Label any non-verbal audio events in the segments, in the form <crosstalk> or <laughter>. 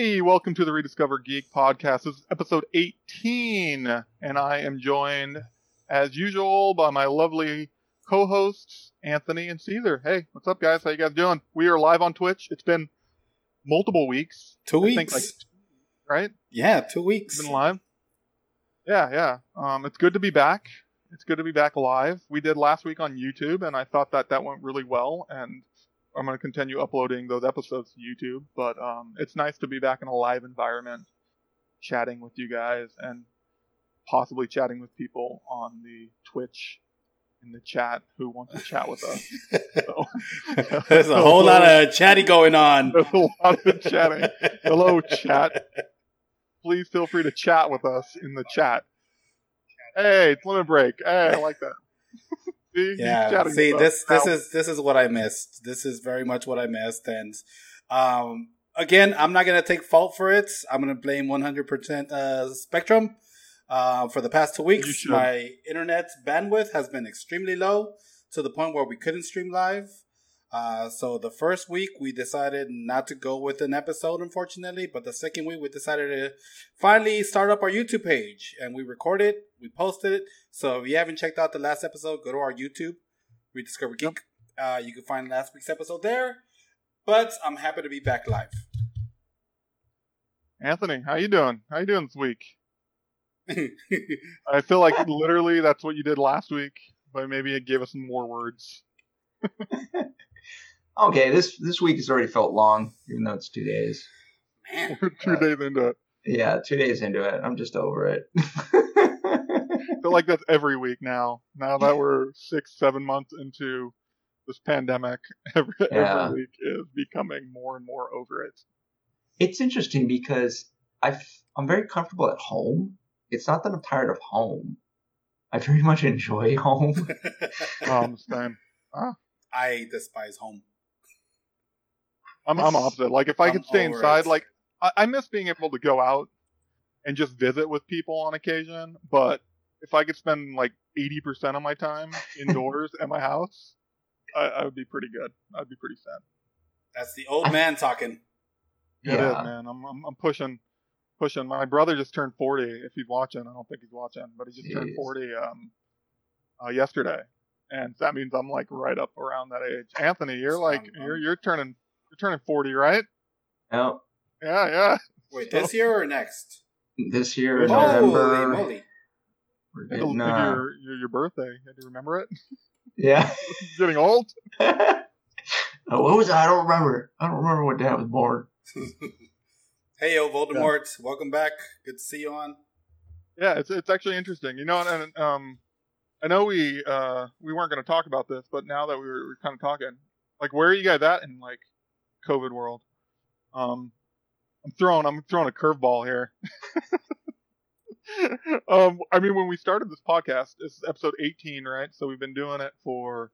Hey, welcome to the Rediscover Geek podcast. This is episode 18, and I am joined, as usual, by my lovely co-hosts, Anthony and Caesar. Hey, what's up, guys? How you guys doing? We are live on Twitch. It's been multiple weeks. Two I weeks. think, like, right? yeah, two weeks. It's been live. Yeah, yeah. Um, it's good to be back. It's good to be back live. We did last week on YouTube, and I thought that that went really well. And I'm going to continue uploading those episodes to YouTube. But um, it's nice to be back in a live environment, chatting with you guys, and possibly chatting with people on the Twitch in the chat who want to chat with us. <laughs> So, There's a whole lot of chatty going on. <laughs> There's a lot of chatting. Hello, chat. Please feel free to chat with us in the chat. Hey, it's limit break. Hey, I like that. <laughs> See, Yeah. See, this this is this is what I missed. This is very much what I missed, and um, again, I'm not gonna take fault for it. I'm gonna blame 100% uh, Spectrum. Uh, for the past two weeks, my internet bandwidth has been extremely low to the point where we couldn't stream live. Uh, so the first week we decided not to go with an episode, unfortunately. But the second week we decided to finally start up our YouTube page, and we recorded, we posted it. So if you haven't checked out the last episode, go to our YouTube, Rediscover Geek. Uh, you can find last week's episode there. But I'm happy to be back live. Anthony, how you doing? How you doing this week? <laughs> I feel like literally that's what you did last week, but maybe it gave us some more words. <laughs> Okay, this this week has already felt long, even though it's two days. Man, We're <laughs> two days into it. Yeah, two days into it, I'm just over it. I feel like that's every week now. Now that we're six, seven months into this pandemic, <laughs> every, Yeah. every week is becoming more and more over it. it's interesting because I I'm very comfortable at home. It's not that I'm tired of home. I very much enjoy <laughs> home. <laughs> Um, same. I despise home. I'm, I'm opposite. Like if I I'm could stay inside, it. like I, I miss being able to go out and just visit with people on occasion. But if I could spend like 80% of my time <laughs> indoors at my house, I, I would be pretty good. I'd be pretty sad. That's the old man talking. It is, yeah, man. I'm, I'm I'm pushing, pushing. My brother just turned 40. If he's watching, I don't think he's watching, but he just turned 40 um uh, yesterday, and that means I'm like right up around that age. Anthony, you're like you're you're turning you're turning 40, right? no, Yeah, yeah. Wait, this year or next? this year in Holy November. moly. We're It'll getting, be your, your your birthday. Do you remember it? <laughs> yeah. <laughs> Getting old. oh, <laughs> what was that? I don't remember. I don't remember what day I was born. Hey, yo, Voldemort. Welcome back. Good to see you on. Yeah, it's it's actually interesting. You know, and, and um, I know we uh we weren't going to talk about this, but now that we were, we're kind of talking, like, where are you guys at in like COVID world? Um, I'm throwing I'm throwing a curveball here. <laughs> um, I mean, when we started this podcast, it's episode 18, right? So we've been doing it for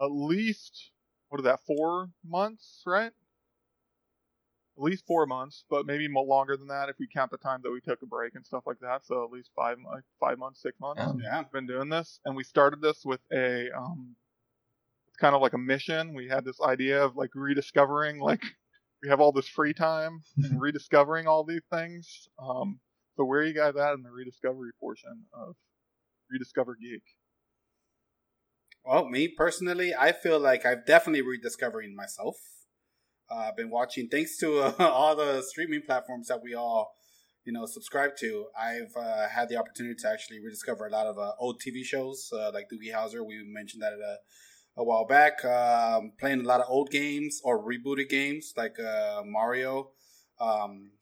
at least what is that? Four months, right? At least four months, but maybe mo- longer than that if we count the time that we took a break and stuff like that. So at least five, like five months, six months. Yeah. Yeah. We've been doing this, and we started this with a um, it's kind of like a mission. We had this idea of like rediscovering, like we have all this free time and <laughs> rediscovering all these things. Um, so where are you guys at in the rediscovery portion of Rediscover Geek? Well, me personally, I feel like I've definitely rediscovering myself. Uh, I've been watching, thanks to uh, <laughs> all the streaming platforms that we all, you know, subscribe to. I've uh, had the opportunity to actually rediscover a lot of uh, old TV shows, uh, like Doogie Howser. We mentioned that a, a while back. Um, playing a lot of old games or rebooted games like uh, Mario. Um,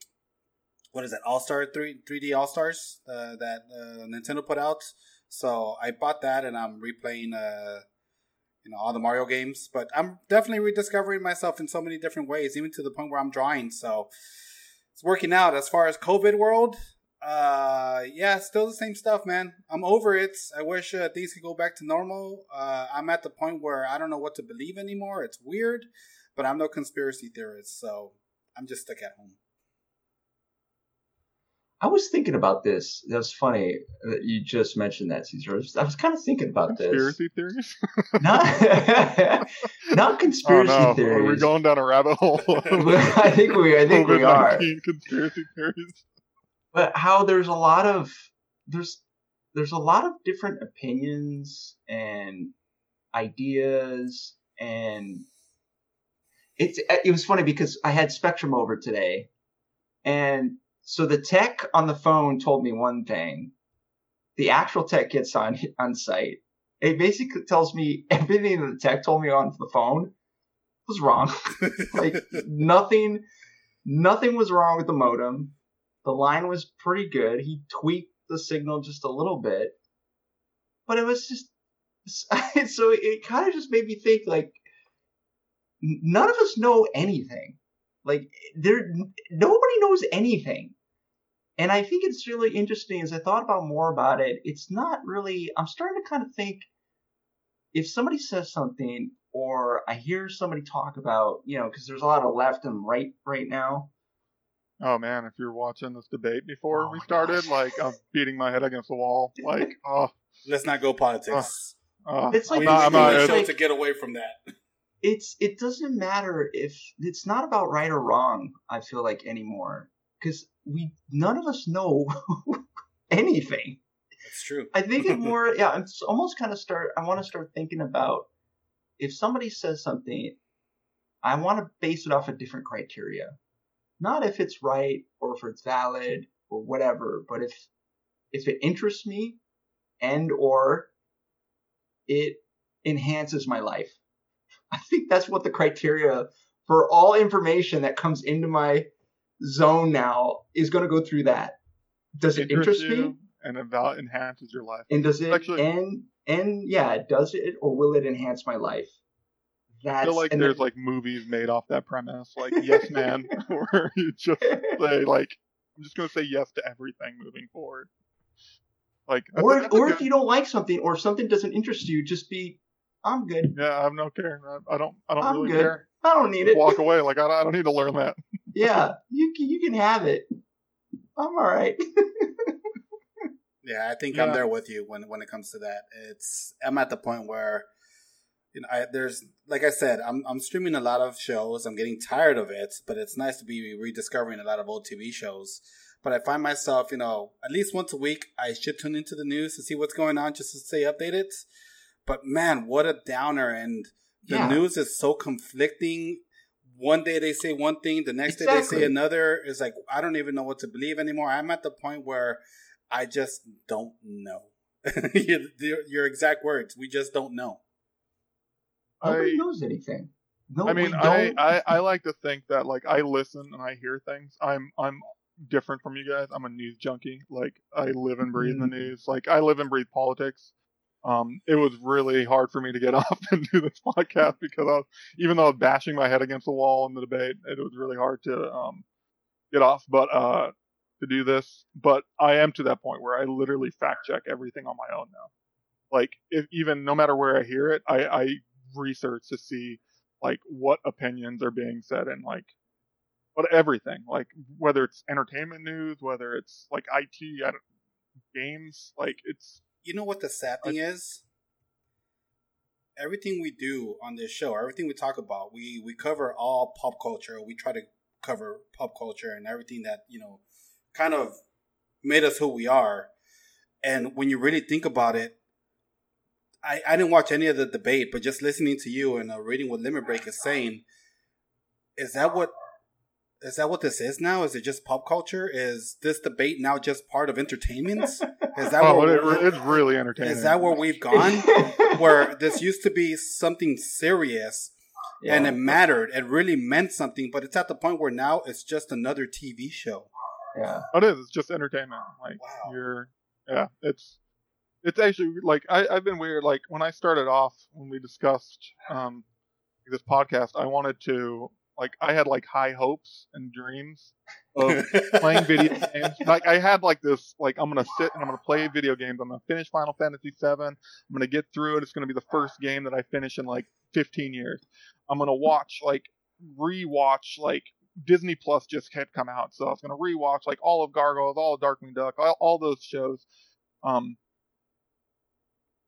what is that? All Star three 3D All Stars uh, that uh, Nintendo put out. So I bought that and I'm replaying uh you know all the Mario games, but I'm definitely rediscovering myself in so many different ways, even to the point where I'm drawing. So it's working out. As far as COVID world, uh yeah, still the same stuff, man. I'm over it. I wish uh, things could go back to normal. Uh I'm at the point where I don't know what to believe anymore. It's weird, but I'm no conspiracy theorist, so I'm just stuck at home. I was thinking about this. That's funny that you just mentioned that, Caesar. I was, I was kind of thinking about this. Conspiracy theories? <laughs> Not, <laughs> not Oh conspiracy no, are we theories. going down a rabbit hole? <laughs> I think we, I think we are. Conspiracy theories. But how there's a lot of there's there's a lot of different opinions and ideas and it's it was funny because I had Spectrum over today and so the tech on the phone told me one thing. The actual tech gets on on site. It basically tells me <laughs> everything that the tech told me on the phone was wrong. <laughs> like nothing nothing was wrong with the modem. The line was pretty good. He tweaked the signal just a little bit. But it was just <laughs> so it kind of just made me think like none of us know anything. Like there nobody knows anything. And I think it's really interesting as I thought about more about it, it's not really I'm starting to kind of think if somebody says something or I hear somebody talk about, you know, because there's a lot of left and right right now. Oh man, if you're watching this debate before Oh we started, gosh. like I'm beating my head against the wall. <laughs> Like, oh, Let's not go politics. oh It's like I'm we not, I'm not, it's like- to get away from that. it's it doesn't matter if it's not about right or wrong i feel like anymore because we none of us know <laughs> anything. It's true. i think it <laughs> more yeah it's almost kind of start i want to start thinking about if somebody says something i want to base it off a different criteria. Not if it's right or if it's valid or whatever but if if it interests me and or it enhances my life. <laughs> I think that's what the criteria for all information that comes into my zone now is going to go through that. Does it interests interest me? and about enhances your life. And does it Actually- and and yeah, does it or will it enhance my life? I That's feel like there's the- like movies made off that premise, like Yes <laughs> Man, <laughs> where you just <laughs> say like, I'm just gonna say yes to everything moving forward. Like, that's or that's or good- if you don't like something or if something doesn't interest you, just be I'm good. yeah, I have no care. I- I don't, I don't I'm really good. care. I don't need it. walk away. Like, I I don't need to learn that. Yeah, you can you can have it. I'm all right. <laughs> Yeah, I think Yeah. I'm there with you when when it comes to that. It's I'm at the point where you know I, there's like I said I'm I'm streaming a lot of shows. I'm getting tired of it, but it's nice to be rediscovering a lot of old TV shows. But I find myself, you know, at least once a week, I should tune into the news to see what's going on, just to stay updated. But man, what a downer! And the Yeah. news is so conflicting. One day they say one thing, the next day they say another. It's like I don't even know what to believe anymore. I'm at the point where I just don't know. <laughs> your, your exact words. We just don't know. Nobody I- knows anything. No, I mean, I, don't. I, I like to think that like I listen and I hear things. I'm I'm different from you guys. I'm a news junkie. Like I live and breathe the Mhm. news. Like I live and breathe politics. Um, it was really hard for me to get <laughs> off and do this podcast because I was, even though I was bashing my head against the wall in the debate, it was really hard to um get off. But uh, to do this, but I am to that point where I literally fact check everything on my own now. Like if even no matter where I hear it, I, I research to see like what opinions are being said and like what everything like whether it's entertainment news whether it's like IT I don't, games like it's You know what the sad thing is? Everything we do on this show, everything we talk about, we we cover all pop culture. We try to cover pop culture and everything that you know, kind of made us who we are. And when you really think about it, I, I didn't watch any of the debate, but just listening to you and uh, reading what Limit Break is saying, is that what is that what this is now? Is it just pop culture? Is this debate now just part of entertainment? Is that <laughs> oh where it, it's really entertaining is that where we've gone? <laughs> where this used to be something serious Yeah. and it mattered. It really meant something, but it's at the point where now it's just another TV show. yeah. it is it's just entertainment like Wow. you're yeah it's it's actually like I, I've been weird like when I started off when we discussed um this podcast I wanted to like I had like high hopes and dreams of <laughs> playing video games. Like I had like this, like I'm gonna sit and I'm gonna play video games. I'm gonna finish Final Fantasy VII. I'm gonna get through it. It's gonna be the first game that I finish in like 15 years. I'm gonna watch like rewatch like Disney Plus just had come out, so I was gonna rewatch like all of Gargoyles, all of Darkwing Duck, all, all those shows. Um,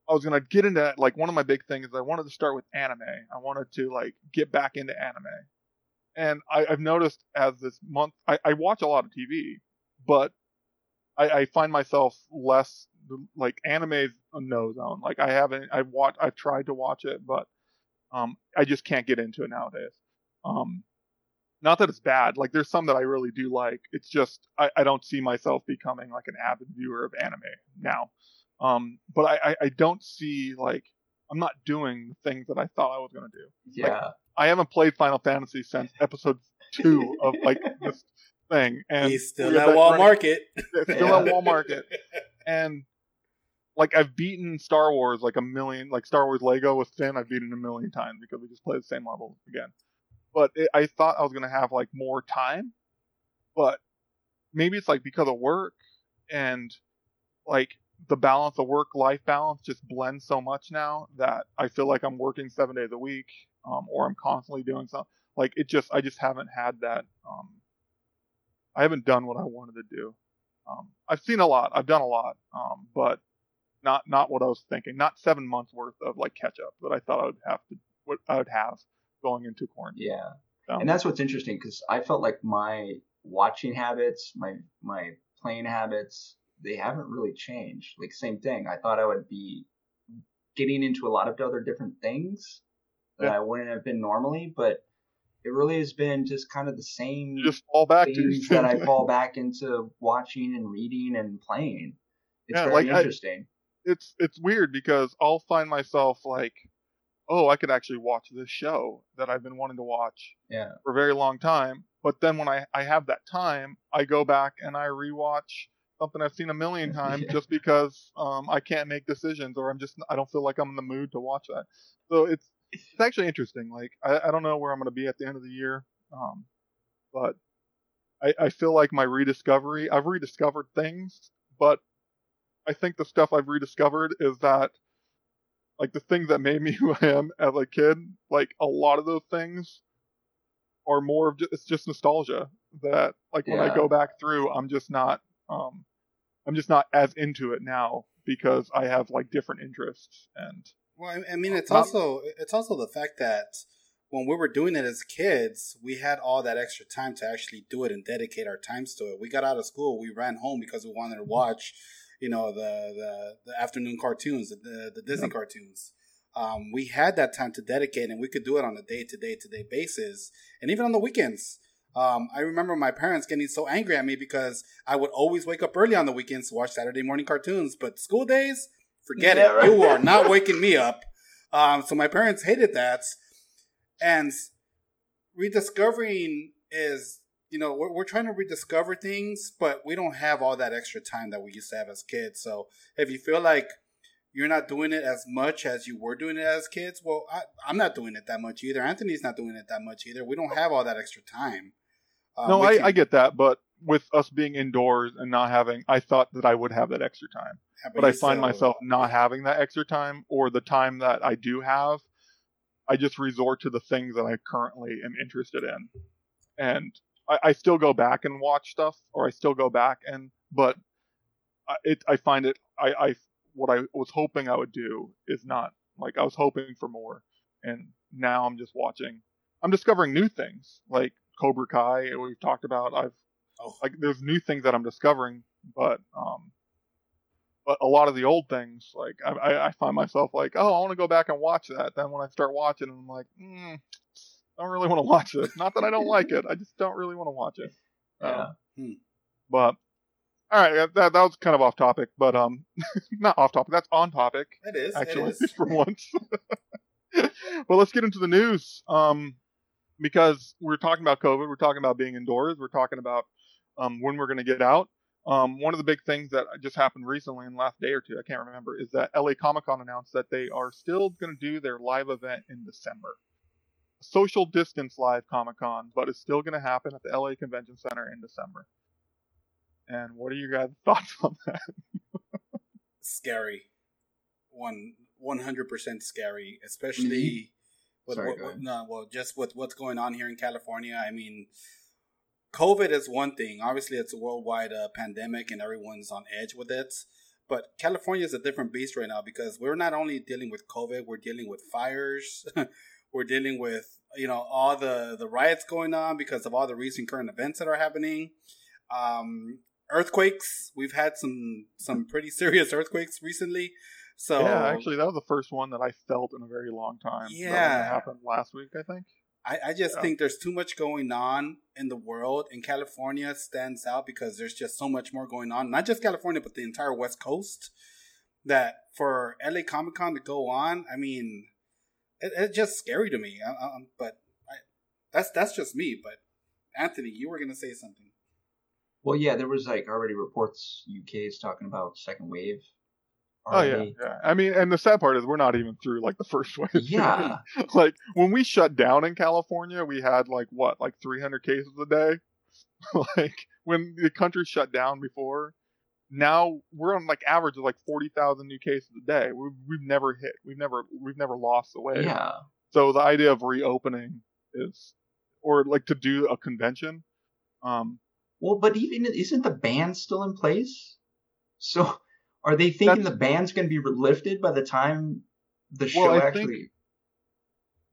I was gonna get into like one of my big things. I wanted to start with anime. I wanted to like get back into anime, and I, I've noticed as this month, I, I watch a lot of TV, but I, I find myself less like anime's a no zone. Like I haven't, I've I've tried to watch it, but um, I just can't get into it nowadays. Um, not that it's bad. Like there's some that I really do like. It's just I, I don't see myself becoming like an avid viewer of anime now. Um, but I, I, I don't see like I'm not doing the things that I thought I was gonna do. Yeah. Like, I haven't played Final Fantasy since episode two of like this thing, and He's still at Wall running- <laughs> Market. Still at Wall Market, and like I've beaten Star Wars like a million, like Star Wars Lego with Finn. I've beaten a million times because we just play the same level again. But it, I thought I was gonna have like more time, but maybe it's like because of work and like the balance, the work life balance just blends so much now that I feel like I'm working seven days a week, um, or I'm constantly doing something. Like it just, I just haven't had that. Um, I haven't done what I wanted to do. Um, I've seen a lot, I've done a lot, um, but not not what I was thinking. Not seven months worth of like catch up that I thought I would have to, what I would have going into quarantine. Yeah. So, And that's what's interesting because I felt like my watching habits, my my playing habits, they haven't really changed. Like same thing. I thought I would be getting into a lot of other different things that Yeah. I wouldn't have been normally, but it really has been just kind of the same you just fall back to things that I fall back into watching and reading and playing. It's Yeah, very like, I- interesting. it's it's weird because I'll find myself like, oh, I could actually watch this show that I've been wanting to watch yeah. for a very long time. But then when I, I have that time, I go back and I rewatch something I've seen a million <laughs> times Yeah. just because um, I can't make decisions or I'm just I don't feel like I'm in the mood to watch that. So it's it's actually interesting. Like I, I don't know where I'm gonna be at the end of the year, um, but I, I feel like my rediscovery. I've rediscovered things, but I think the stuff I've rediscovered is that like the things that made me <laughs> who I am as a kid. Like a lot of those things are more of just, it's just nostalgia that like when I go back through, I'm just not um I'm just not as into it now because I have like different interests and Well, I- I mean, it's also it's also the fact that when we were doing it as kids, we had all that extra time to actually do it and dedicate our times to it. We got out of school, we ran home because we wanted to watch, you know, the the, the afternoon cartoons, the the, the Disney cartoons. Um, we had that time to dedicate, and we could do it on a day to day to day basis, and even on the weekends. Um, I remember my parents getting so angry at me because I would always wake up early on the weekends to watch Saturday morning cartoons, but school days, forget Yeah, it. right. You are not waking me up. Um, so my parents hated that, and rediscovering is you know we're, we're trying to rediscover things, but we don't have all that extra time that we used to have as kids. So if you feel like you're not doing it as much as you were doing it as kids, well, I, I'm not doing it that much either. Anthony's not doing it that much either. We don't have all that extra time. Um, no, I, can- I get that, but with us being indoors and not having, I thought that I would have that extra time, yeah, but I find still- myself not having that extra time, or the time that I do have, I just resort to the things that I currently am interested in, and I, I still go back and watch stuff, or I still go back and, but I- it, I find it, I, I, what I was hoping I would do is not like I was hoping for more, and now I'm just watching. I'm discovering new things like Cobra Kai. We've talked about. I've Oh, like there's new things that I'm discovering, but um, but a lot of the old things, like I, I, find myself like, oh, I want to go back and watch that. Then when I start watching, I'm like, mm, I don't really want to watch this. Not that I don't like it, I just don't really want to watch it. <laughs> Yeah. Um, but all right, that that was kind of off topic, but um, <laughs> not off topic. That's on topic it is actually It is. <laughs> for once. but let's get into the news. Um, because we're talking about COVID, we're talking about being indoors, we're talking about um, when we're going to get out. Um, one of the big things that just happened recently in the last day or two, I can't remember, is that LA Comic Con announced that they are still going to do their live event in December. Social distance live Comic Con, but it's still going to happen at the LA Convention Center in December. And what are your guys' <laughs> thoughts on that? scary. One one hundred percent scary, especially with Sorry, what, what- no, well, just with what's going on here in California. I mean, COVID is one thing. Obviously, it's a worldwide uh, pandemic, and everyone's on edge with it. But California is a different beast right now because we're not only dealing with COVID, we're dealing with fires. <laughs> we're dealing with you know all the the riots going on because of all the recent current events that are happening. Um, earthquakes. We've had some some pretty <laughs> serious earthquakes recently. So yeah, actually, that was the first one that I felt in a very long time. Yeah, that happened last week, I think. I, I just Yeah. think there's too much going on in the world, and California stands out because there's just so much more going on. Not just California, but the entire West Coast. That for LA Comic Con to go on, I mean, it, it's just scary to me. I, I, but I, that's that's just me. But Anthony, you were gonna say something. Well, yeah, there was like already reports UK is talking about second wave. Oh yeah, yeah. I mean, and the sad part is we're not even through like the first <laughs> wave. Yeah. <laughs> like when we shut down in California, we had like what, like 300 cases a day. <laughs> like when the country shut down before, now we're on like average of like 40,000 new cases a day. We've, we've never hit. We've never we've never lost the wave. Yeah. So the idea of reopening is, or like to do a convention. Um, Well, but even isn't the ban still in place? So are they thinking That's- the ban's going to be lifted by the time the show Well, I actually? think-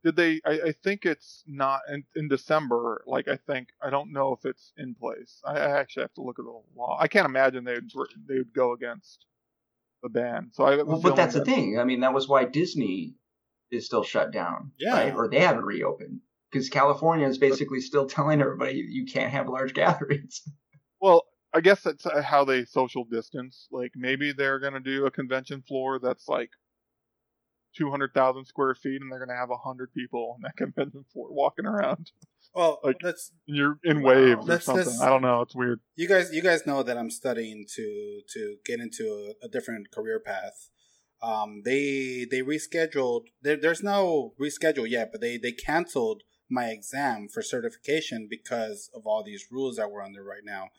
did they? I, I think it's not in, in December. Like I think I don't know if it's in place. I, I actually have to look at the law. I can't imagine they would they would go against the ban. So I. Well, but that's the thing. I mean, that was why Disney is still shut down, Yeah. right? Or they haven't reopened because California is basically still telling everybody you can't have large <laughs> gatherings. Well, I guess that's uh, how they social distance. Like maybe they're gonna do a convention floor that's like two hundred thousand square feet, and they're gonna have hundred people on that <laughs> convention floor walking around. Well, Like- let's you're in Wow. waves or Let's- something. let's- I don't know. It's weird. you guys you guys know that I'm studying to to get into a, a different career path. Um, they they rescheduled. There, there's no reschedule yet, but they they canceled my exam for certification because of all these rules that we're under right now,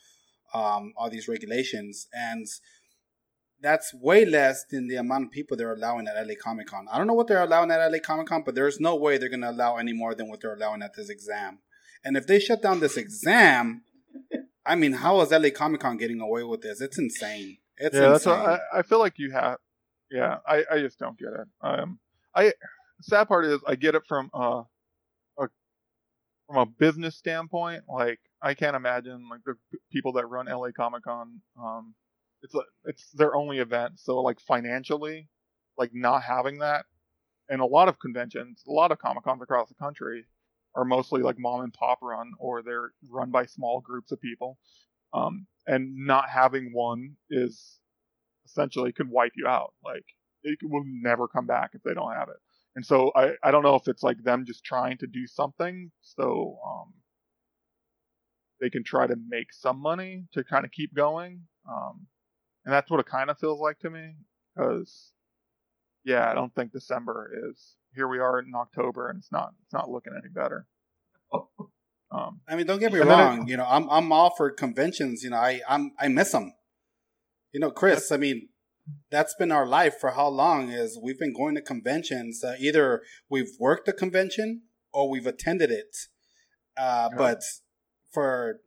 um, all these regulations, and that's way less than the amount of people they're allowing at LA Comic Con. I don't know what they're allowing at LA Comic Con, but there's no way they're going to allow any more than what they're allowing at this exam. And if they shut down this exam, I mean, how is LA Comic Con getting away with this? It's insane. It's yeah, that's insane. what I, I feel like you have. Yeah, I, I just don't get it. Um, I sad part is I get it from uh, a from a business standpoint. Like I can't imagine like the people that run LA Comic Con. Um, it's a, it's their only event, so like financially, like not having that, and a lot of conventions, a lot of Comic Cons across the country are mostly like mom and pop run, or they're run by small groups of people. Um, and not having one is essentially can wipe you out. Like it will never come back if they don't have it. And so I, I don't know if it's like them just trying to do something so um, they can try to make some money to kind of keep going. Um, and that's what it kind of feels like to me because yeah, I don't think December is. Here we are in October and it's not it's not looking any better. <laughs> Um, I mean, don't get me And then wrong. You know, I'm I'm all for conventions. You know, I I'm I miss them. You know, Chris. I mean, that's been our life for how long? Is we've been going to conventions. Uh, either we've worked a convention or we've attended it. Uh, Yeah. But for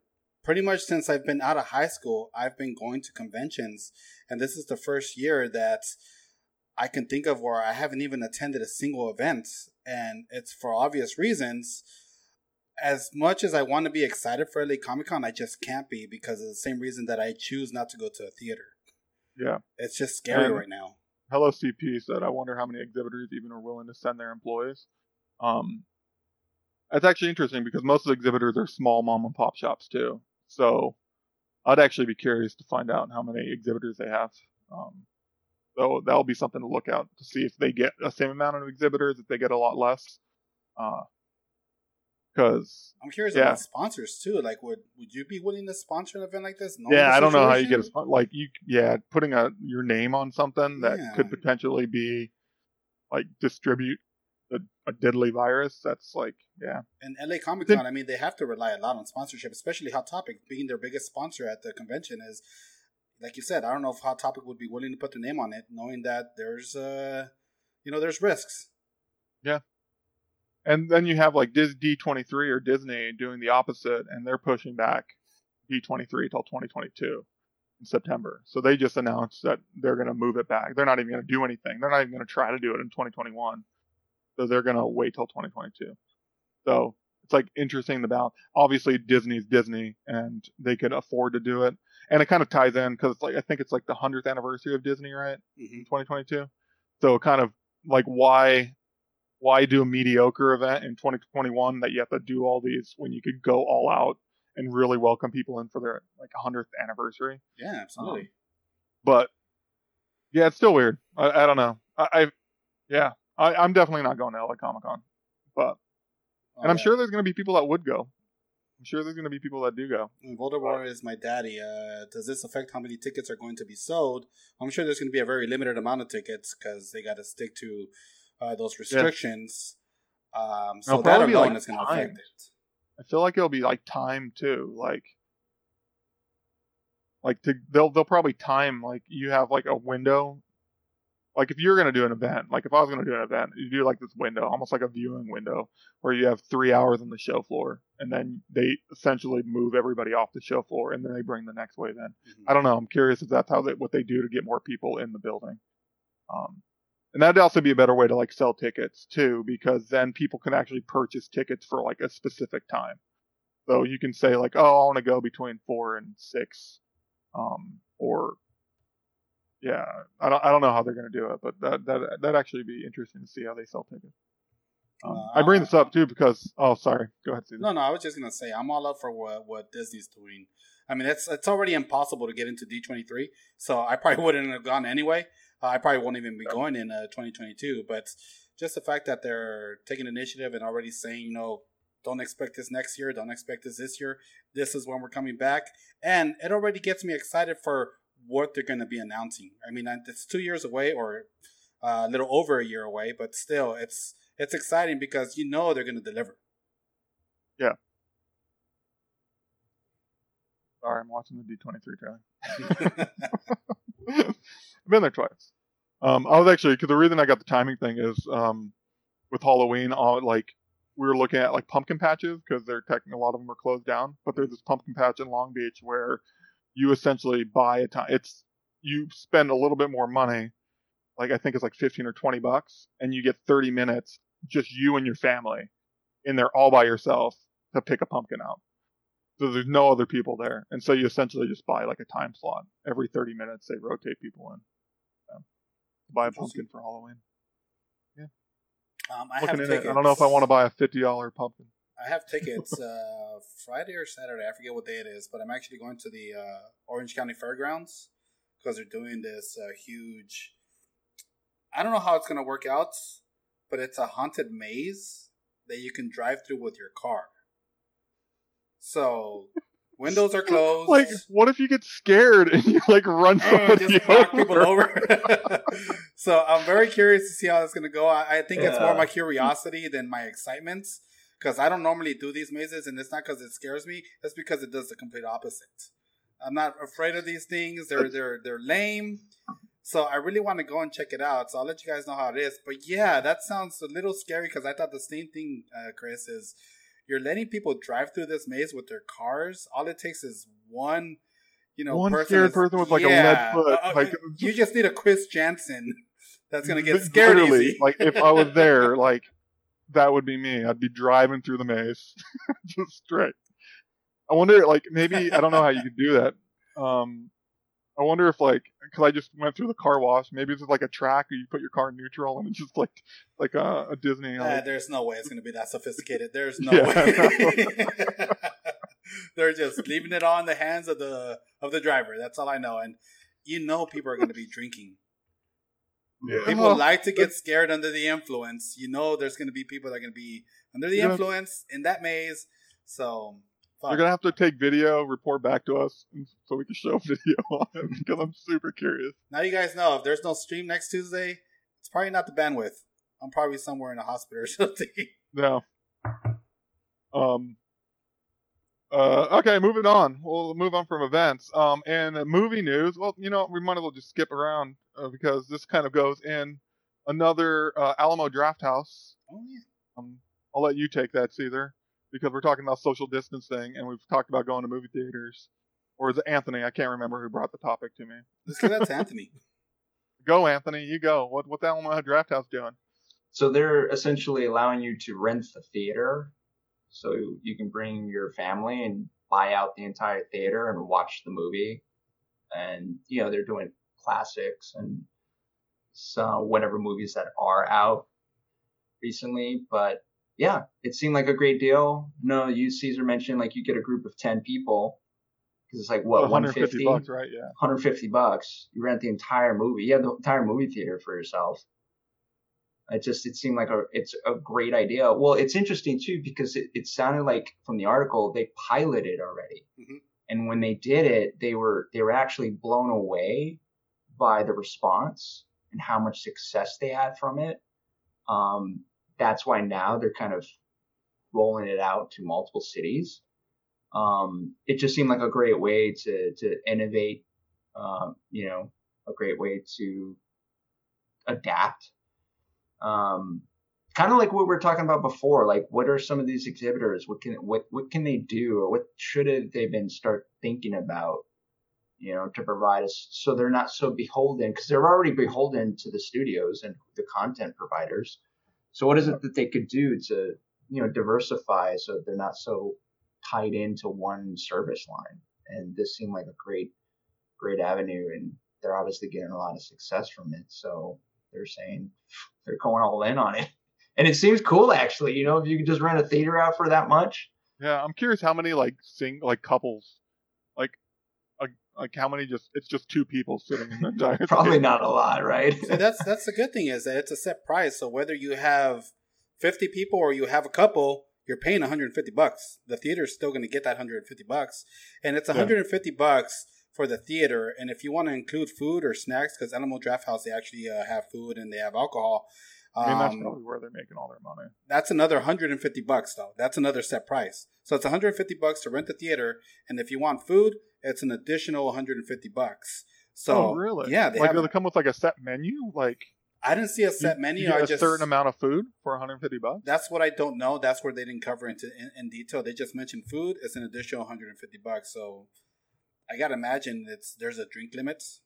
pretty much since I've been out of high school, I've been going to conventions, and this is the first year that I can think of where I haven't even attended a single event, and it's for obvious reasons as much as I want to be excited for LA Comic Con, I just can't be because of the same reason that I choose not to go to a theater. yeah. It's just scary And- right now. Hello CP said, I wonder how many exhibitors even are willing to send their employees. Um, that's actually interesting because most of the exhibitors are small mom and pop shops too. So I'd actually be curious to find out how many exhibitors they have. Um, so that'll be something to look out to see if they get the same amount of exhibitors, if they get a lot less. Because I'm curious Yeah. about sponsors too. Like, would would you be willing to sponsor an event like this? yeah, I don't know how you get a situation? spon- like you yeah putting a your name on something that Yeah. could potentially be like distribute a, deadly virus. That's like yeah And LA Comic Con, I mean, they have to rely a lot on sponsorship, especially Hot Topic being their biggest sponsor at the convention. Is like you said, I don't know if Hot Topic would be willing to put their name on it, knowing that there's uh, you know, there's risks. Yeah. And then you have like D23 or Disney doing the opposite, and they're pushing back D23 till 2022 in September. So they just announced that they're going to move it back. They're not even going to do anything. They're not even going to try to do it in 2021. So they're going to wait till 2022. So it's like interesting about obviously Disney's Disney and they could afford to do it. And it kind of ties in because it's like I think it's like the 100th anniversary of Disney, right? Mhm. 2022. So kind of like why why do a mediocre event in 2021 that you have to do all these when you could go all out and really welcome people in for their like 100th anniversary? Yeah, absolutely. But yeah, it's still weird. I, I don't know. I, I yeah, I, I'm definitely not going to LA Comic Con, but Oh, and I'm yeah. sure there's going to be people that would go. I'm sure there's going to be people that do go. And Voldemort is my daddy. Uh, does this affect how many tickets are going to be sold? I'm sure there's going to be a very limited amount of tickets because they got to stick to uh, those restrictions. Um, so that be, alone like, is going to affect it. I feel like it'll be like time too, like like to they'll they'll probably time like you have like a window. Like if you're gonna do an event, like if I was gonna do an event, you do like this window, almost like a viewing window, where you have three hours on the show floor, and then they essentially move everybody off the show floor, and then they bring the next wave in. Mhm. I don't know. I'm curious if that's how they, what they do to get more people in the building. Um, and that'd also be a better way to like sell tickets too, because then people can actually purchase tickets for like a specific time. So you can say like, oh, I want to go between four and six, um, or yeah, I don't, I don't know how they're gonna do it, but that that that actually be interesting to see how they sell tickets. Um, Uh, I bring this up too because oh, sorry, go ahead, Caesar. No, no, I was just gonna say I'm all up for what what Disney's doing. I mean, it's it's already impossible to get into D23, so I probably <laughs> wouldn't have gone anyway. Uh, I probably won't even be going in uh, 2022. But just the fact that they're taking initiative and already saying, you know, don't expect this next year, don't expect this this year. This is when we're coming back, and it already gets me excited for what they're going to be announcing. I mean, it's two years away or uh, a little over a year away, but still, it's it's exciting because you know they're going to deliver. Yeah. Sorry, I'm watching the D23 trailer. <laughs> <laughs> I've been there twice. Um, I was actually because the reason I got the timing thing is um, with Halloween, all like we were looking at like pumpkin patches because they're technically a lot of them are closed down. But there's this pumpkin patch in Long Beach where you essentially buy a time. It's you spend a little bit more money, like I think it's like 15 or 20 bucks, and you get 30 minutes just you and your family in there all by yourself to pick a pumpkin out. So there's no other people there, and so you essentially just buy like a time slot every 30 minutes. They rotate people in. So, buy a pumpkin for Halloween. Um, I have Looking in it, I don't know if I want to buy a fifty dollar pumpkin. I have tickets uh, Friday or Saturday. I forget what day it is, but I'm actually going to the uh, Orange County Fairgrounds because they're doing this uh, huge. I don't know how it's going to work out, but it's a haunted maze that you can drive through with your car. So windows are closed. Like, what if you get scared and you like run somebody just knock over? people over. <laughs> so I'm very curious to see how it's going to go. I, I think it's more my curiosity than my excitement because I don't normally do these mazes, and it's not because it scares me. It's because it does the complete opposite. I'm not afraid of these things. They're they're they're lame. So I really want to go and check it out. So I'll let you guys know how it is. But yeah, that sounds a little scary because I thought the same thing, uh, Chris, is you're letting people drive through this maze with their cars. All it takes is one, you know, One person scared that's- person with, like, a lead foot, uh, uh, like- you just need a Chris Jansen <laughs> that's gonna get scared Literally, easy. like if I was there, <laughs> like that would be me. I'd be driving through the maze, <laughs> just straight. I wonder, like maybe I don't know how you could do that. Um, I wonder if like because I just went through the car wash. Maybe it's like a track where you put your car in neutral and it's just like like a, a Disney. Uh, there's no way it's gonna be that sophisticated. There's no Yeah, <laughs> way. <laughs> They're just leaving it on the hands of the of the driver. That's all I know. And you know, people are gonna be drinking. Yeah. People Well, like to get scared under the influence. You know, there's gonna be people that are gonna be under the Yeah. influence in that maze. So, fuck. You're gonna have to take video, report back to us, so we can show <laughs> video on it because <laughs> I'm super curious. now you guys know if there's no stream next Tuesday, it's probably not the bandwidth. I'm probably somewhere in a hospital or <laughs> something. No. Um. Uh, okay, moving on. We'll move on from events. Um, and uh, movie news. Well, you know, we might as well just skip around uh, because this kind of goes in another uh, Alamo Drafthouse. Oh yeah. Um, I'll let you take that, Caesar, because we're talking about social distancing and we've talked about going to movie theaters. Or is it Anthony? I can't remember who brought the topic to me. Let's give that Anthony. <laughs> <laughs> Go, Anthony. You go. What what the Alamo Drafthouse doing? So they're essentially allowing you to rent the theater, so you can bring your family and buy out the entire theater and watch the movie. And you know they're doing classics and so whatever movies that are out recently. But yeah, it seemed like a great deal. No, you Caesar mentioned like you get a group of ten people because it's like what 150 bucks, right? Yeah. 150 bucks. You rent the entire movie. You have the entire movie theater for yourself. It just it seemed like a it's a great idea. Well, it's interesting too because it, it sounded like from the article they piloted already, Mhm. and when they did it, they were they were actually blown away by the response and how much success they had from it. Um, that's why now they're kind of rolling it out to multiple cities. Um, it just seemed like a great way to to innovate. Um, you know, a great way to adapt. Um, kind of like what we were talking about before. Like, what are some of these exhibitors? What can what what can they do, or what should they been start thinking about? You know, to provide us so they're not so beholden because they're already beholden to the studios and the content providers. So, what is it that they could do to you know diversify so they're not so tied into one service line? And this seemed like a great great avenue, and they're obviously getting a lot of success from it. So they're saying they're going all in on it. And it seems cool actually, you know, if you could just rent a theater out for that much. Yeah, I'm curious how many like sing like couples, like, like, like how many just it's just two people sitting in the <laughs> entire. Probably theater. not a lot, right? So that's that's the good thing is that it's a set price. So whether you have 50 people or you have a couple, you're paying 150 bucks. The theater's still going to get that 150 bucks, and it's Yeah. 150 bucks for the theater. And if you want to include food or snacks, because Alamo Drafthouse they actually uh, have food and they have alcohol. I mean, that's um, probably where they're making all their money. that's another 150 bucks though. That's another set price. So it's 150 bucks to rent the theater, and if you want food, it's an additional 150 bucks. So oh, really? Yeah, they like have. do they come with like a set menu? Like I didn't see a set you, menu. You I a just certain amount of food for 150 bucks. That's what I don't know. That's where they didn't cover into in, in detail. They just mentioned food. It's an additional 150 bucks. So I gotta imagine it's there's a drink limits.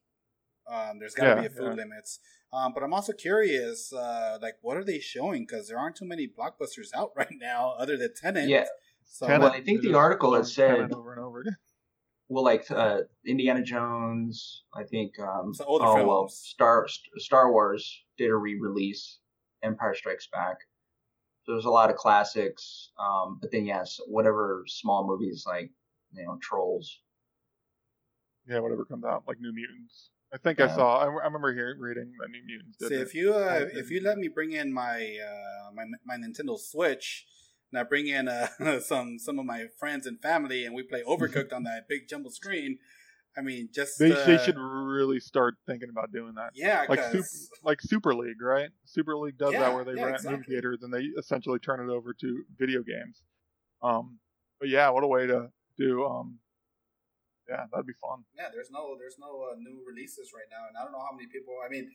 Um, there's gotta Yeah, be a food yeah. limits. Um, but I'm also curious, uh, like what are they showing? Because there aren't too many blockbusters out <laughs> right now, other than Tenet. Yeah. So Tenet, Well, I think the article show had said- Tenet over and over again. well, like uh, Indiana Jones, I think. Um, So older oh well, films. Star Star Wars did a re-release. Empire Strikes Back. So there's a lot of classics, um, but then yes, whatever small movies like you know Trolls. Yeah, whatever comes out, like New Mutants. I think I saw. I, I remember hearing reading that New Mutants. Did See, it. if you uh, if you let me bring in my uh, my my Nintendo Switch, and I bring in uh, <laughs> some some of my friends and family, and we play Overcooked on that big jumbo screen, I mean, just they, uh, they should really start thinking about doing that. yeah, Like super, like Super League, right? Super League does Yeah, that where they yeah, rent exactly. movie theaters and they essentially turn it over to video games. Um, but yeah, what a way to do. Um, yeah, that'd be fun. yeah, there's no there's no uh, new releases right now, and I don't know how many people. I mean,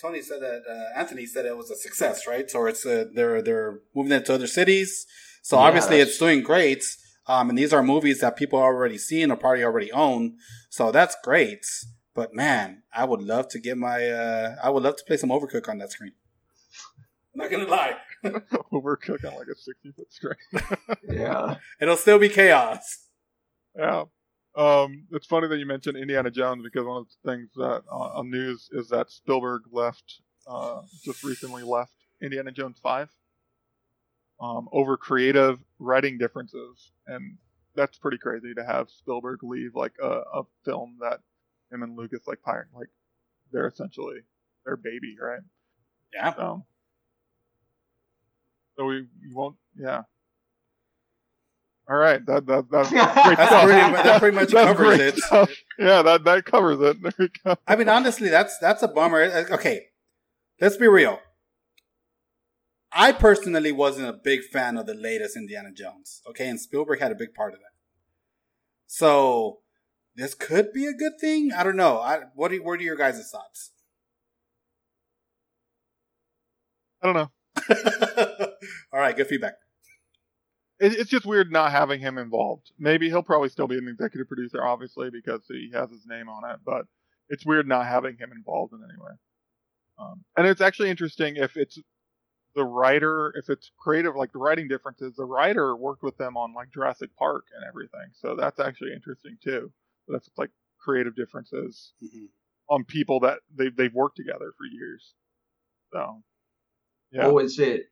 Tony said that uh, Anthony said it was a success, right? So it's uh, they're they're moving it to other cities. So Yeah, obviously it's doing great. Um, and these are movies that people already seen or probably already own. So that's great. But man, I would love to get my uh, I would love to play some Overcook on that screen. I'm not gonna lie, <laughs> Overcook on like a sixty foot screen. Yeah. <laughs> it'll still be chaos. Yeah. Um, it's funny that you mentioned Indiana Jones because one of the things that uh, on news is that Spielberg left, uh, just recently left Indiana Jones 5 um, over creative writing differences. And that's pretty crazy to have Spielberg leave like a, a film that him and Lucas like pirate, like they're essentially their baby, right? Yeah. So, so we, we won't, yeah. All right, that that that's <laughs> great That's stuff. pretty that pretty much <laughs> That's covers it. stuff. Yeah, that that covers it. There we go. I mean, honestly, that's that's a bummer. Uh, Okay, let's be real. I personally wasn't a big fan of the latest Indiana Jones. Okay, and Spielberg had a big part of that. So this could be a good thing. I don't know. I, what are, what are your guys' thoughts? I don't know. <laughs> All right, good feedback. It, it's just weird not having him involved. Maybe he'll probably still be an executive producer, obviously, because he has his name on it. But it's weird not having him involved in any way. Um, and it's actually interesting if it's the writer, if it's creative, like the writing differences, the writer worked with them on like Jurassic Park and everything. So that's actually interesting too. That's like creative differences Mhm. on people that they've they've worked together for years. So yeah, Or was it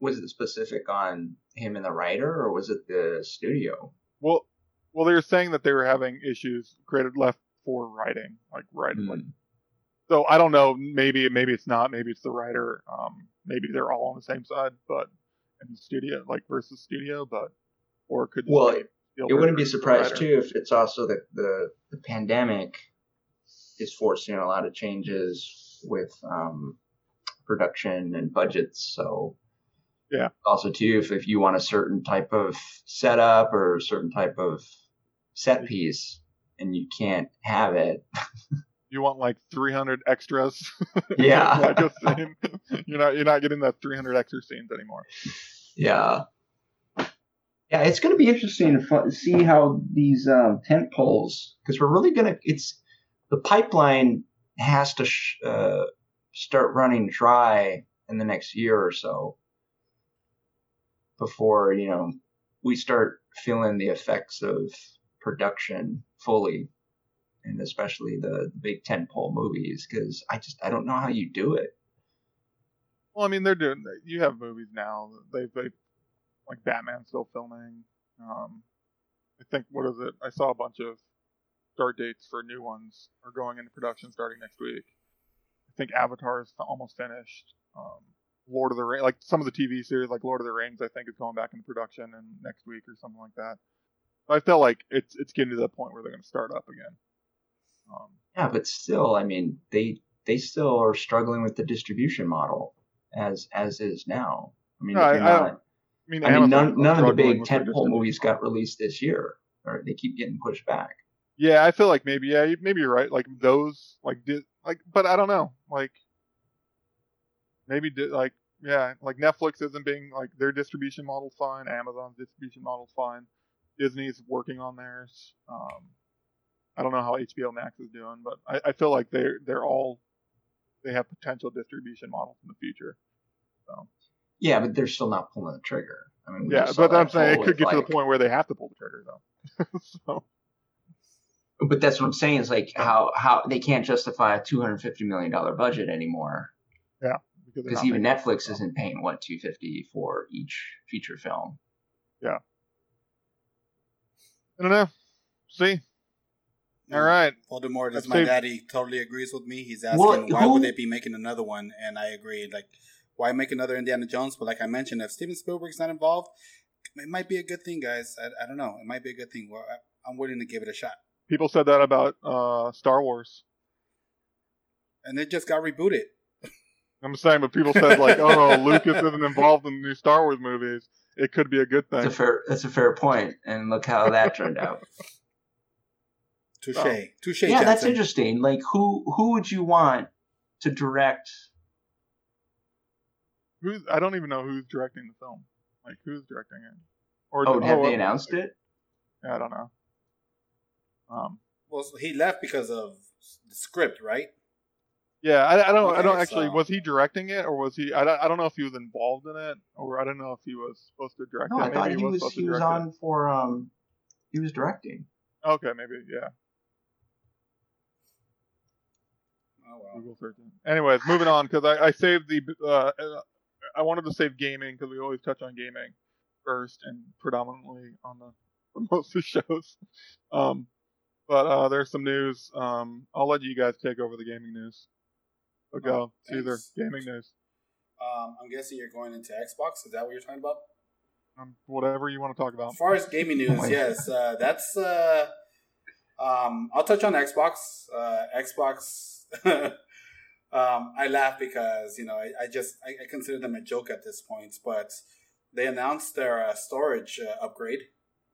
was it specific on him and the writer, or was it the studio? well, well, they were saying that they were having issues created left for writing, like writing. Like, Hmm. so I don't know. Maybe maybe it's not. Maybe it's the writer. Um, maybe they're all on the same side, but in the studio, like versus studio, but or could. Well, be It wouldn't be surprised too if it's also that the the pandemic is forcing a lot of changes with um, production and budgets. So Yeah. Also too, if if you want a certain type of setup or a certain type of set piece and you can't have it, <laughs> You want like 300 extras. <laughs> Yeah. like a scene. You're not you're not getting that 300 extra scenes anymore. Yeah. Yeah, it's going to be interesting to see how these um, tent poles, because we're really going to, it's, the pipeline has to sh- uh, start running dry in the next year or so before, you know, we start feeling the effects of production fully. And especially the, big tent pole movies, because I just, I don't know how you do it. Well, I mean, they're doing. You have movies now. They they like Batman still filming. Um, I think what is it? I saw a bunch of start dates for new ones are going into production starting next week. I think Avatar is almost finished. Um, Lord of the Rings, like some of the TV series, like Lord of the Rings, I think is going back into production in next week or something like that. I feel like it's it's getting to the point where they're going to start up again. Um, Yeah, but still, I mean, they they still are struggling with the distribution model as as is now. I mean, No, I- not- I mean, I mean, none none of the big tentpole movies got released this year, or they keep getting pushed back. Yeah, I feel like maybe yeah, maybe you're right. Like those, like did like, but I don't know. Like maybe di- like yeah, like Netflix isn't being like their distribution model's fine. Amazon's distribution model's fine. Disney's working on theirs. Um, I don't know how HBO Max is doing, but I, I feel like they're they're all they have potential distribution models in the future. So. Yeah, but they're still not pulling the trigger. I mean, we Yeah, but I'm saying it could get to the point where they have to pull the trigger though. <laughs> so But that's what I'm saying is like how how they can't justify a 250 million dollar budget anymore they're because even making- Netflix isn't paying what 250 for each feature film. Yeah. I don't know. See, all right. Voldemort is Let's my say- daddy. Totally agrees with me. He's asking Well, why who- would they be making another one, and I agree. Like, why make another Indiana Jones? But like I mentioned, if Steven Spielberg's not involved, it might be a good thing, guys. I, I don't know. It might be a good thing. Well, I, I'm willing to give it a shot. People said that about uh, Star Wars. And it just got rebooted. I'm saying, but people said like, "Oh no, Lucas isn't involved in the new Star Wars movies. It could be a good That's a thing." fair that's a fair point, and look how that turned out. <laughs> Touche. Oh. Touche. yeah, that's interesting. Like, who who would you want to direct? Who's? I don't even know who's directing the film. Like, who's directing it? Or Oh, have they uh, announced it? Yeah, I don't know. Um, Well, so he left because of the script, right? Yeah, I, I don't. I don't actually. so- Was he directing it, or was he? I don't, I don't know if he was involved in it, or I don't know if he was supposed to direct No, it. I thought Maybe he was supposed to he was direct on for um he was directing. Okay, maybe yeah. Oh well. Google search. Anyways, moving on because I, I saved the. Uh, uh, I wanted to save gaming because we always touch on gaming first and predominantly on the <laughs> for most of the shows. Um, but uh, there's some news. Um, I'll let you guys take over the gaming news. Go. Oh, It's either thanks. gaming news. Um, I'm guessing you're going into Xbox. Is that what you're talking about? Um, whatever you want to talk about. As far as gaming <laughs> news, my yes, uh, that's. Uh, um, I'll touch on Xbox. Uh, Xbox. <laughs> um, I laugh because you know I, I just I, I consider them a joke at this point, but they announced their uh, storage uh, upgrade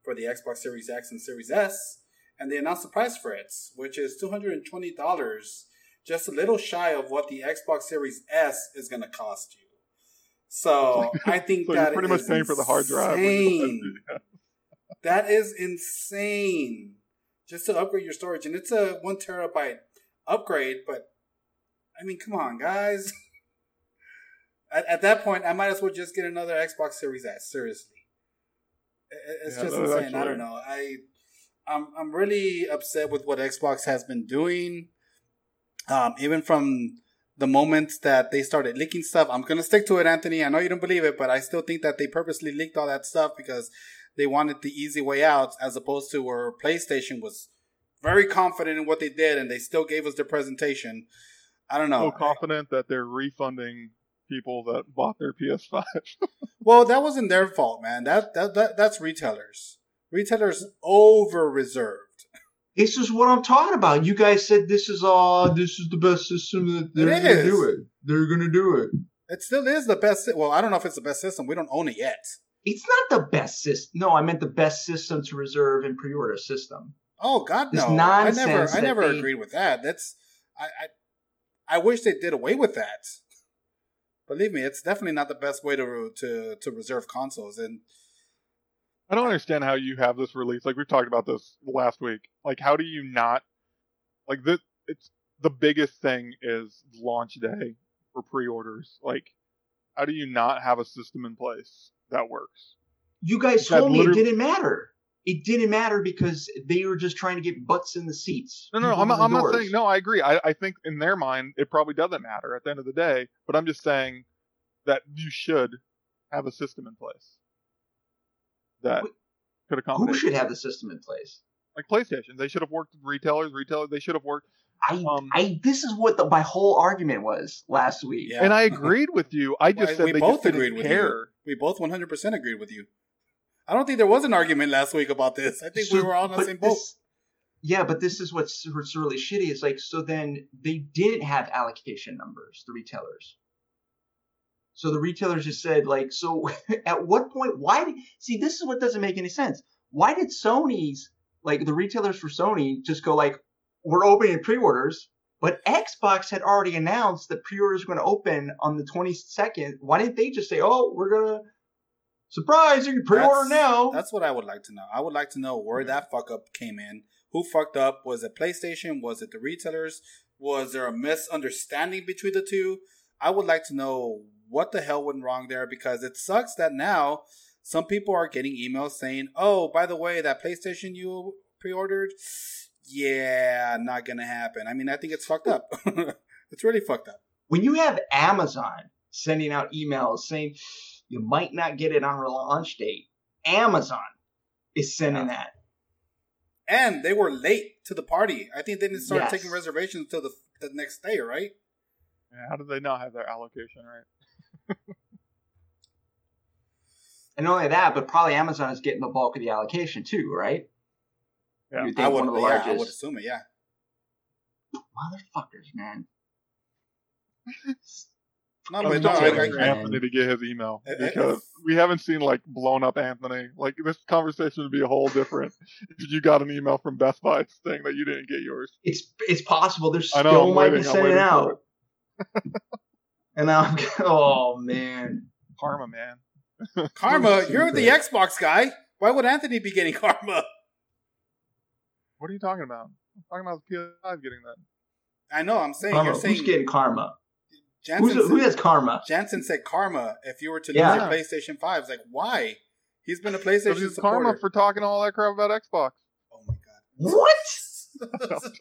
for the Xbox Series X and Series S, and they announced the price for it, which is two hundred and twenty dollars, just a little shy of what the Xbox Series S is going to cost you. So <laughs> I think So that pretty much is paying for the hard drive. insane. <laughs> That is insane. Just to upgrade your storage, and it's a one terabyte upgrade. But I mean, come on, guys. <laughs> At, at that point, I might as well just get another Xbox Series S. Seriously, it's Yeah, just insane. I don't know. I I'm I'm really upset with what Xbox has been doing. Um, even from the moment that they started leaking stuff, I'm gonna stick to it, Anthony. I know you don't believe it, but I still think that they purposely leaked all that stuff because they wanted the easy way out, as opposed to where PlayStation was very confident in what they did, and they still gave us their presentation. I don't know. so confident that they're refunding people that bought their PS5. <laughs> Well, that wasn't their fault, man. That that, that that's retailers. Retailers over reserved. This is what I'm talking about. You guys said this is all. This is the best system that they're gonna do it. They're gonna do it. It still is the best. sy- Well, I don't know if it's the best system. We don't own it yet. It's not the best system. No, I meant the best system to reserve and pre-order system. Oh God, This no! I nonsense never, I never they- agreed with that. That's, I, I, I wish they did away with that. Believe me, it's definitely not the best way to to to reserve consoles. And I don't understand how you have this release. Like we've talked about this last week. Like how do you not like this? It's the biggest thing is launch day for pre-orders. Like how do you not have a system in place that works? You guys That told me it didn't matter. It didn't matter because they were just trying to get butts in the seats. No, no, I'm not, I'm not saying no. I agree. I, I think in their mind it probably doesn't matter at the end of the day. But I'm just saying that you should have a system in place that Wait, could accommodate. Who should have the system in place? like PlayStation? They should have worked with retailers. Retailers. They should have worked. I, Um, I. This is what the, my whole argument was last week. Yeah. And I <laughs> agreed with you. I just Well, said we they both just didn't agreed with care. you. We both 100 percent agreed with you. I don't think there was an argument last week about this. I think we were all in the same boat. this- yeah, but this is what's, what's really shitty. Is like so then they didn't have allocation numbers, the retailers. So the retailers just said like, so <laughs> at what point? Why? Did, see, this is what doesn't make any sense. Why did Sony's like the retailers for Sony just go like, we're opening pre-orders, but Xbox had already announced that pre-orders were going to open on the 22nd. Why didn't they just say, oh, we're gonna surprise you can pre-order That's- now? That's what I would like to know. I would like to know where that fuck up came in. Who fucked up? Was it PlayStation? Was it the retailers? Was there a misunderstanding between the two? I would like to know what the hell went wrong there because it sucks that now some people are getting emails saying, "Oh, by the way, that PlayStation you pre-ordered, yeah, not gonna happen." I mean, I think it's fucked up. <laughs> it's really fucked up. when you have Amazon sending out emails saying you might not get it on launch date, Amazon is sending that. And they were late to the party. I think they didn't start Yes. taking reservations until the, the next day, right? Yeah, how did they not have their allocation right? <laughs> And not only that, but probably Amazon is getting the bulk of the allocation too, right? Yeah. You would I think would, one of the yeah, I would assume it. Yeah. motherfuckers, man. No, I'm but no, I, for I. Anthony to get his email because <laughs> we haven't seen like blown up Anthony. Like this conversation would be a whole different <laughs> if you got an email from Best Buy saying that you didn't get yours. It's it's possible they're I still know, I'm might waiting, be I'm sending waiting out. And now I'm oh man. Karma, man. <laughs> Karma, you're the stupid. Xbox guy. Why would Anthony be getting <laughs> Karma? What are you talking about? I'm talking about the PS5 getting that. I know. I'm saying Karma. you're saying Who's getting karma? Jansen, Who's, who said, has karma? Jansen said Karma. If you were to Yeah. lose your PlayStation Five, it's like why? He's been a PlayStation So it's supporter. karma for talking all that crap about Xbox. oh my god. What? <laughs>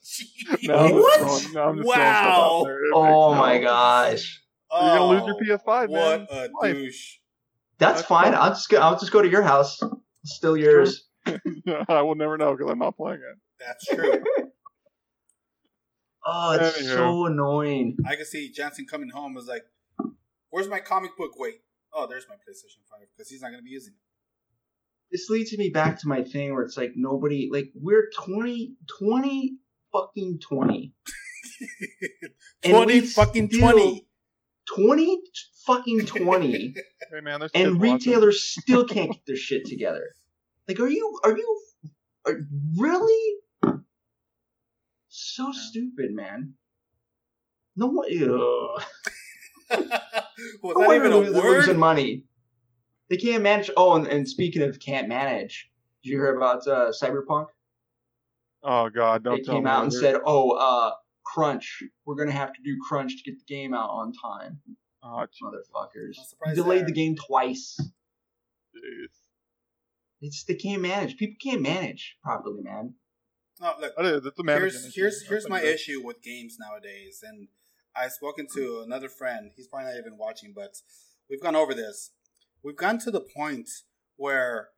No, What? Oh, throwing- no, I'm just throwing stuff Wow. out there. It Oh makes my sense. Gosh. You're gonna lose Oh, your PS5, man. What a Life. douche. That's That's fine. fine. I'll just go. I'll just go to your house. It's still yours. <laughs> I will never know because I'm not playing it. That's true. <laughs> Oh, it's Anywho. so annoying. I can see Jansen coming home is like, "Where's my comic book? Wait, oh, there's my PlayStation Five because he's not going to be using it." This leads me back to my thing where it's like nobody, like we're 20, 20 fucking 20. <laughs> And Twenty we fucking still- twenty. 20 fucking 20. <laughs> Hey man, and watching. retailers still can't get their shit together. Like, are you, are you, are, really? So stupid, man. No one. <laughs> Was No that even a they're losing money. They can't manage. Oh, and, and speaking of can't manage, did you hear about uh, Cyberpunk? Oh God, don't they came me. out and said, "Oh, uh, crunch. We're gonna have to do crunch to get the game out on time, Oh, motherfuckers. Delayed they the game twice. jeez. It's they can't manage. People can't manage properly, man. Oh, look, That is, it's here's here's here's my issue with games nowadays, and I've spoken to another friend. He's probably not even watching, but we've gone over this. We've gotten to the point where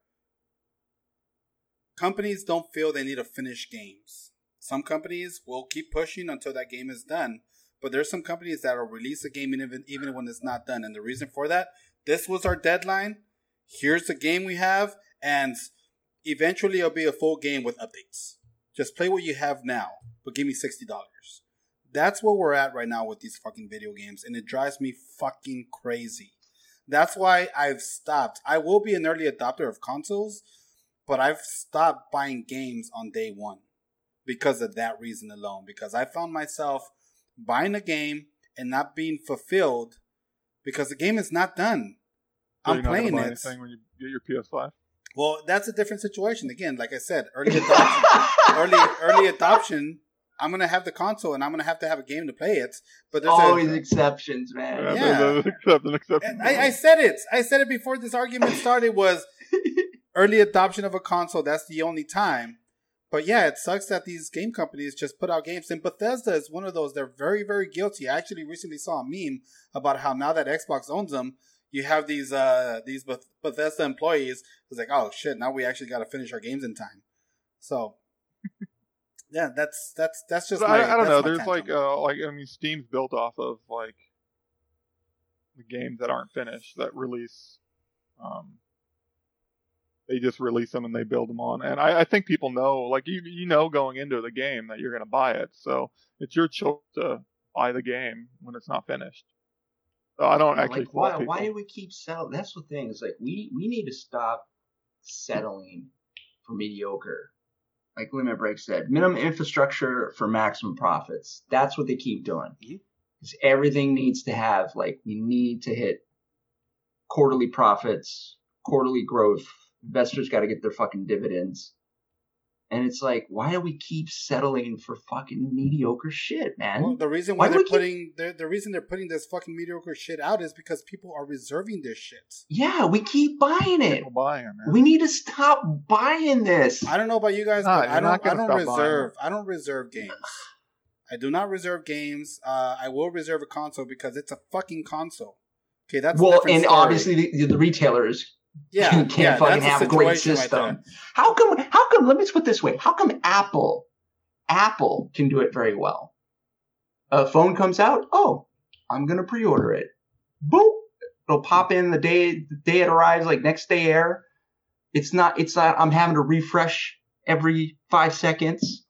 companies don't feel they need to finish games. Some companies will keep pushing until that game is done, but there's some companies that will release a game even even when it's not done. And the reason for that, this was our deadline. Here's the game we have, and eventually it'll be a full game with updates. Just play what you have now, but give me sixty dollars. That's where we're at right now with these fucking video games, and it drives me fucking crazy. That's why I've stopped. I will be an early adopter of consoles, but I've stopped buying games on day one because of that reason alone. Because I found myself buying a game and not being fulfilled because the game is not done. So I'm you're not gonna playing buy it. anything when you get your PS5. Well, that's a different situation. Again, like I said, early adoption. early early adoption. I'm gonna have the console and I'm gonna have to have a game to play it. But there's Always a, exceptions, man. Yeah. there's- there's Except exception. I, I said it. I said it before this argument started. Was <laughs> early adoption of a console. That's the only time. But yeah, it sucks that these game companies just put out games. And Bethesda is one of those. They're very, very guilty. I actually recently saw a meme about how now that Xbox owns them, you have these uh these Beth- Bethesda employees who's like, oh shit, now we actually got to finish our games in time. So <laughs> yeah, that's that's that's just. My, I, I don't know. There's tantrum. like, uh, like I mean, Steam's built off of like the games that aren't finished that release. Um, they just release them and they build them on, and I, I think people know, like you, you know, going into the game that you're going to buy it, so it's your choice to buy the game when it's not finished. So I don't actually like, why, why do we keep selling? That's the thing. Is like we we need to stop settling for mediocre. Like Limit Break said, minimum infrastructure for maximum profits. That's what they keep doing. Mm-hmm. Because everything needs to have like we need to hit quarterly profits, quarterly growth. Investors got to get their fucking dividends. And it's like, why do we keep settling for fucking mediocre shit, man? Well, the reason why, Why they're we keep- putting the, the reason they're putting this fucking mediocre shit out is because people are reserving this shit. yeah, we keep buying it. People buying it, man. We need to stop buying this. I don't know about you guys, Nah, but I don't. I don't reserve. I don't reserve games. I do not reserve games. Uh, I will reserve a console because it's a fucking console. Okay, that's well, different and story. obviously the, the retailers yeah, you can't yeah, fucking have a great right system. there. how come? How come? Let me put this way: How come Apple, Apple can do it very well? A phone comes out. Oh, I'm gonna pre-order it. Boom! It'll pop in the day the day it arrives, like next day air. It's not. It's not. I'm having to refresh every five seconds.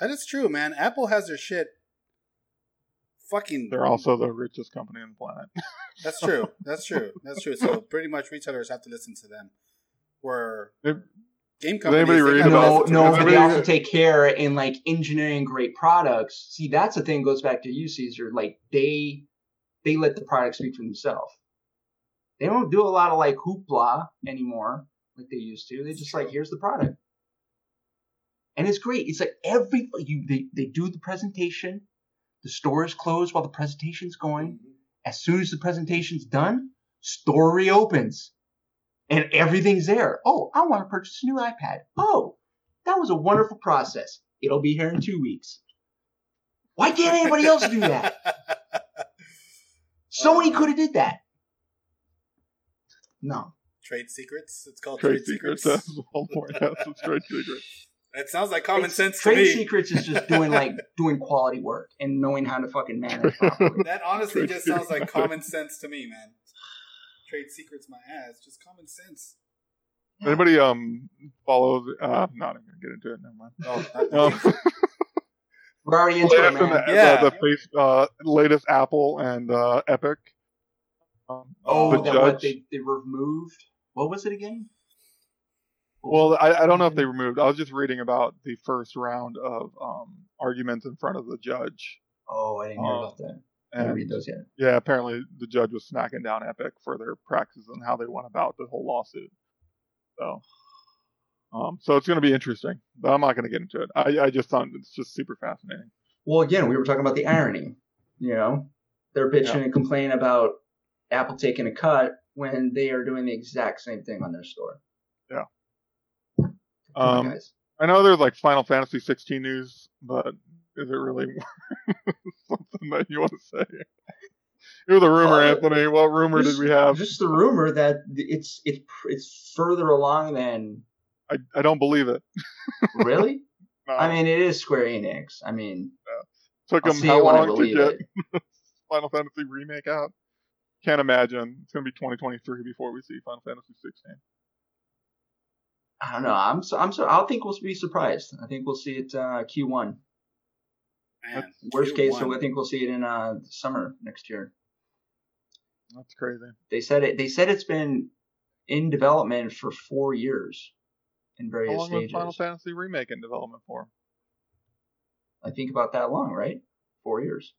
That is true, man. Apple has their shit. Fucking. They're also the richest company on the planet. <laughs> That's true. <laughs> That's true. That's true. So pretty much retailers have to listen to them. Where If- game Did companies, anybody read gotta about- No, listen no, they also take care in like engineering great products. See, that's the thing. Goes back to you, Caesar. Like they, they let the product speak for themselves. They don't do a lot of like hoopla anymore like they used to. They just like here's the product, and it's great. It's like every you they they do the presentation. The store is closed while the presentation's going. Mm-hmm. As soon as the presentation's done, store reopens and everything's there. Oh, I want to purchase a new iPad. Oh, that was a wonderful process. It'll be here in two weeks. Why can't anybody else do that? <laughs> Sony uh, could have did that. No. Trade secrets. It's called Trade trade, secrets. secrets. That's the whole point. That's trade secret. It sounds like common It's- sense to Trade me. secrets is just doing like <laughs> doing quality work and knowing how to fucking manage properly. That honestly Trade just sounds like common sense to me, man. Trade secrets, my ass. Just common sense. Anybody um follow? The, uh, I'm not even gonna get into it. Never mind. Oh, Um, <laughs> We're already into it, in man. the, Yeah. the, the face, uh, latest Apple and uh, Epic. Um, Oh, the that judge. what they, they removed. What was it again? Well, I, I don't know if they removed. I was just reading about the first round of um, arguments in front of the judge. Oh, I didn't hear Oh. about that. I didn't read those yet. yeah, apparently the judge was smacking down Epic for their practices and how they went about the whole lawsuit. So, um, so it's going to be interesting. But I'm not going to get into it. I, I just thought it's just super fascinating. Well, again, we were talking about the irony. You know, they're bitching Yeah. and complaining about Apple taking a cut when they are doing the exact same thing on their store. Yeah. On, Um, guys. I know there's like Final Fantasy 16 news, but is it really <laughs> something that you want to say? It was a rumor, Uh, Anthony. What rumor Just- did we have? Just the rumor that it's it's it's further along than I, I don't believe it. <laughs> really. No. I mean, it is Square Enix. I mean, took I'll them how it when I long to get. <laughs> Final Fantasy remake out? Can't imagine. It's gonna be 2023 before we see Final Fantasy 16. I don't know. I'm so I'm so. I think we'll be surprised. I think we'll see it uh, Q1. Man, Worst case, so I think we'll see it in uh, summer next year. That's crazy. They said it. They said it's been in development for four years in various How various long was stages. Final Fantasy remake in development for? I think about that long, right? Four years.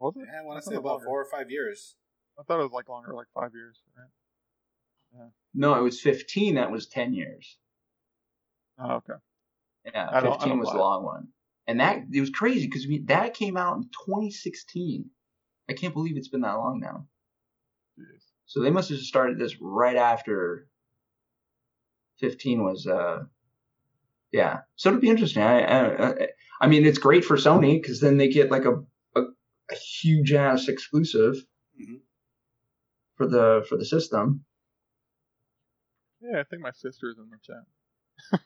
Was it? Yeah, I want to say about longer. four or five years. I thought it was like longer, like five years. Right? No, it was 15. That was 10 years. Oh, okay. Yeah, I 15 was the long one. And that it was crazy because we that came out in 2016. I can't believe it's been that long now. Jeez. So they must have just started this right after 15 was uh yeah. So it'll be interesting. I I, I- I mean it's great for Sony because then they get like a a, a huge ass exclusive Mhm. for the for the system. Yeah, I think my sister's in the chat. <laughs>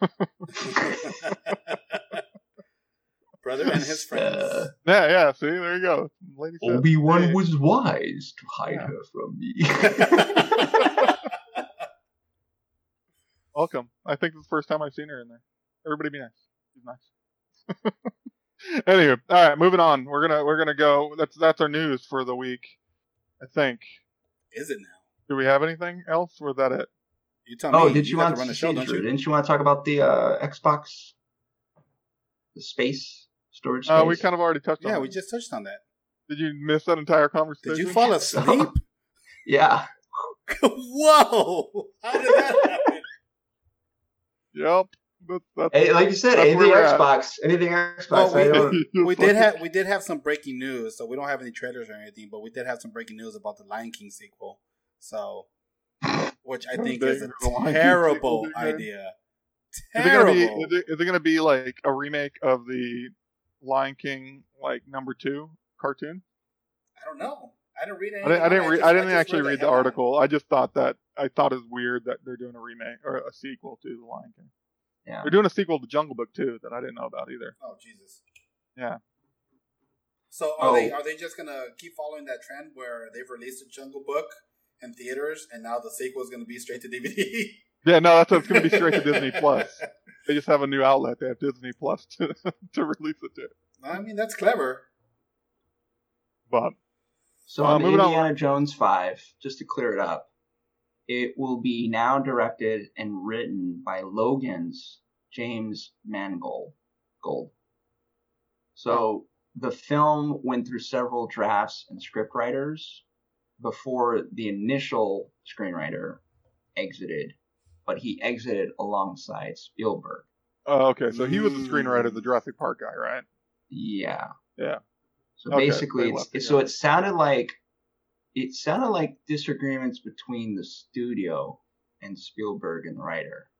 Brother and his friends. Uh, Yeah, yeah. See, there you go. Lady said, Obi Wan hey. was wise to hide Yeah. her from me. <laughs> Welcome. I think it's the first time I've seen her in there. Everybody be nice. She's nice. <laughs> anyway, all right, moving on. We're gonna we're gonna go. That's that's our news for the week. I think. Is it now? Do we have anything else? Or was that it? You tell me. oh, did you, got want to run to the show, don't you? Didn't you want to talk about the uh, Xbox, the space storage? Space? Uh, we kind of already touched on. Yeah, we just touched on that. Did you miss that entire conversation? Did you fall <laughs> asleep? yeah. <laughs> Whoa! How did that happen? Yep. That's, that's, Hey, like you said, anything where at. Xbox, anything Xbox. Well, I we- don't, <laughs> we did have we did have some breaking news, so we don't have any trailers or anything, but we did have some breaking news about the Lion King sequel. So, which I think is a the Lion <laughs> terrible idea. Is it gonna be? Terrible. Is it, is it gonna be like a remake of the Lion King, like number two cartoon? I don't know. I didn't read I didn't. I didn't, it. read, just- I didn't just actually read the headline. article. I just thought that I thought it was weird that they're doing a remake or a sequel to the Lion King. yeah. They're doing a sequel to the Jungle Book too that I didn't know about either. Oh Jesus. Yeah. So are oh. they Oh. are they just gonna keep following that trend where they've released a Jungle Book in theaters and now the sequel is gonna be straight to DVD? <laughs> Yeah, no, that's it's gonna be straight to <laughs> Disney Plus. They just have a new outlet. They have Disney Plus to <laughs> to release it to. I mean that's clever. But So Uh, on the on. Indiana Jones 5, just to clear it up, it will be now directed and written by Logan's James Mangold. Gold. So the film went through several drafts and scriptwriters before the initial screenwriter exited, but he exited alongside Spielberg. uh, okay, so he was the screenwriter the. Jurassic Park guy, right? Yeah. Yeah. So Okay, basically, it's, it- so it sounded like it sounded like disagreements between the studio and Spielberg and the writer.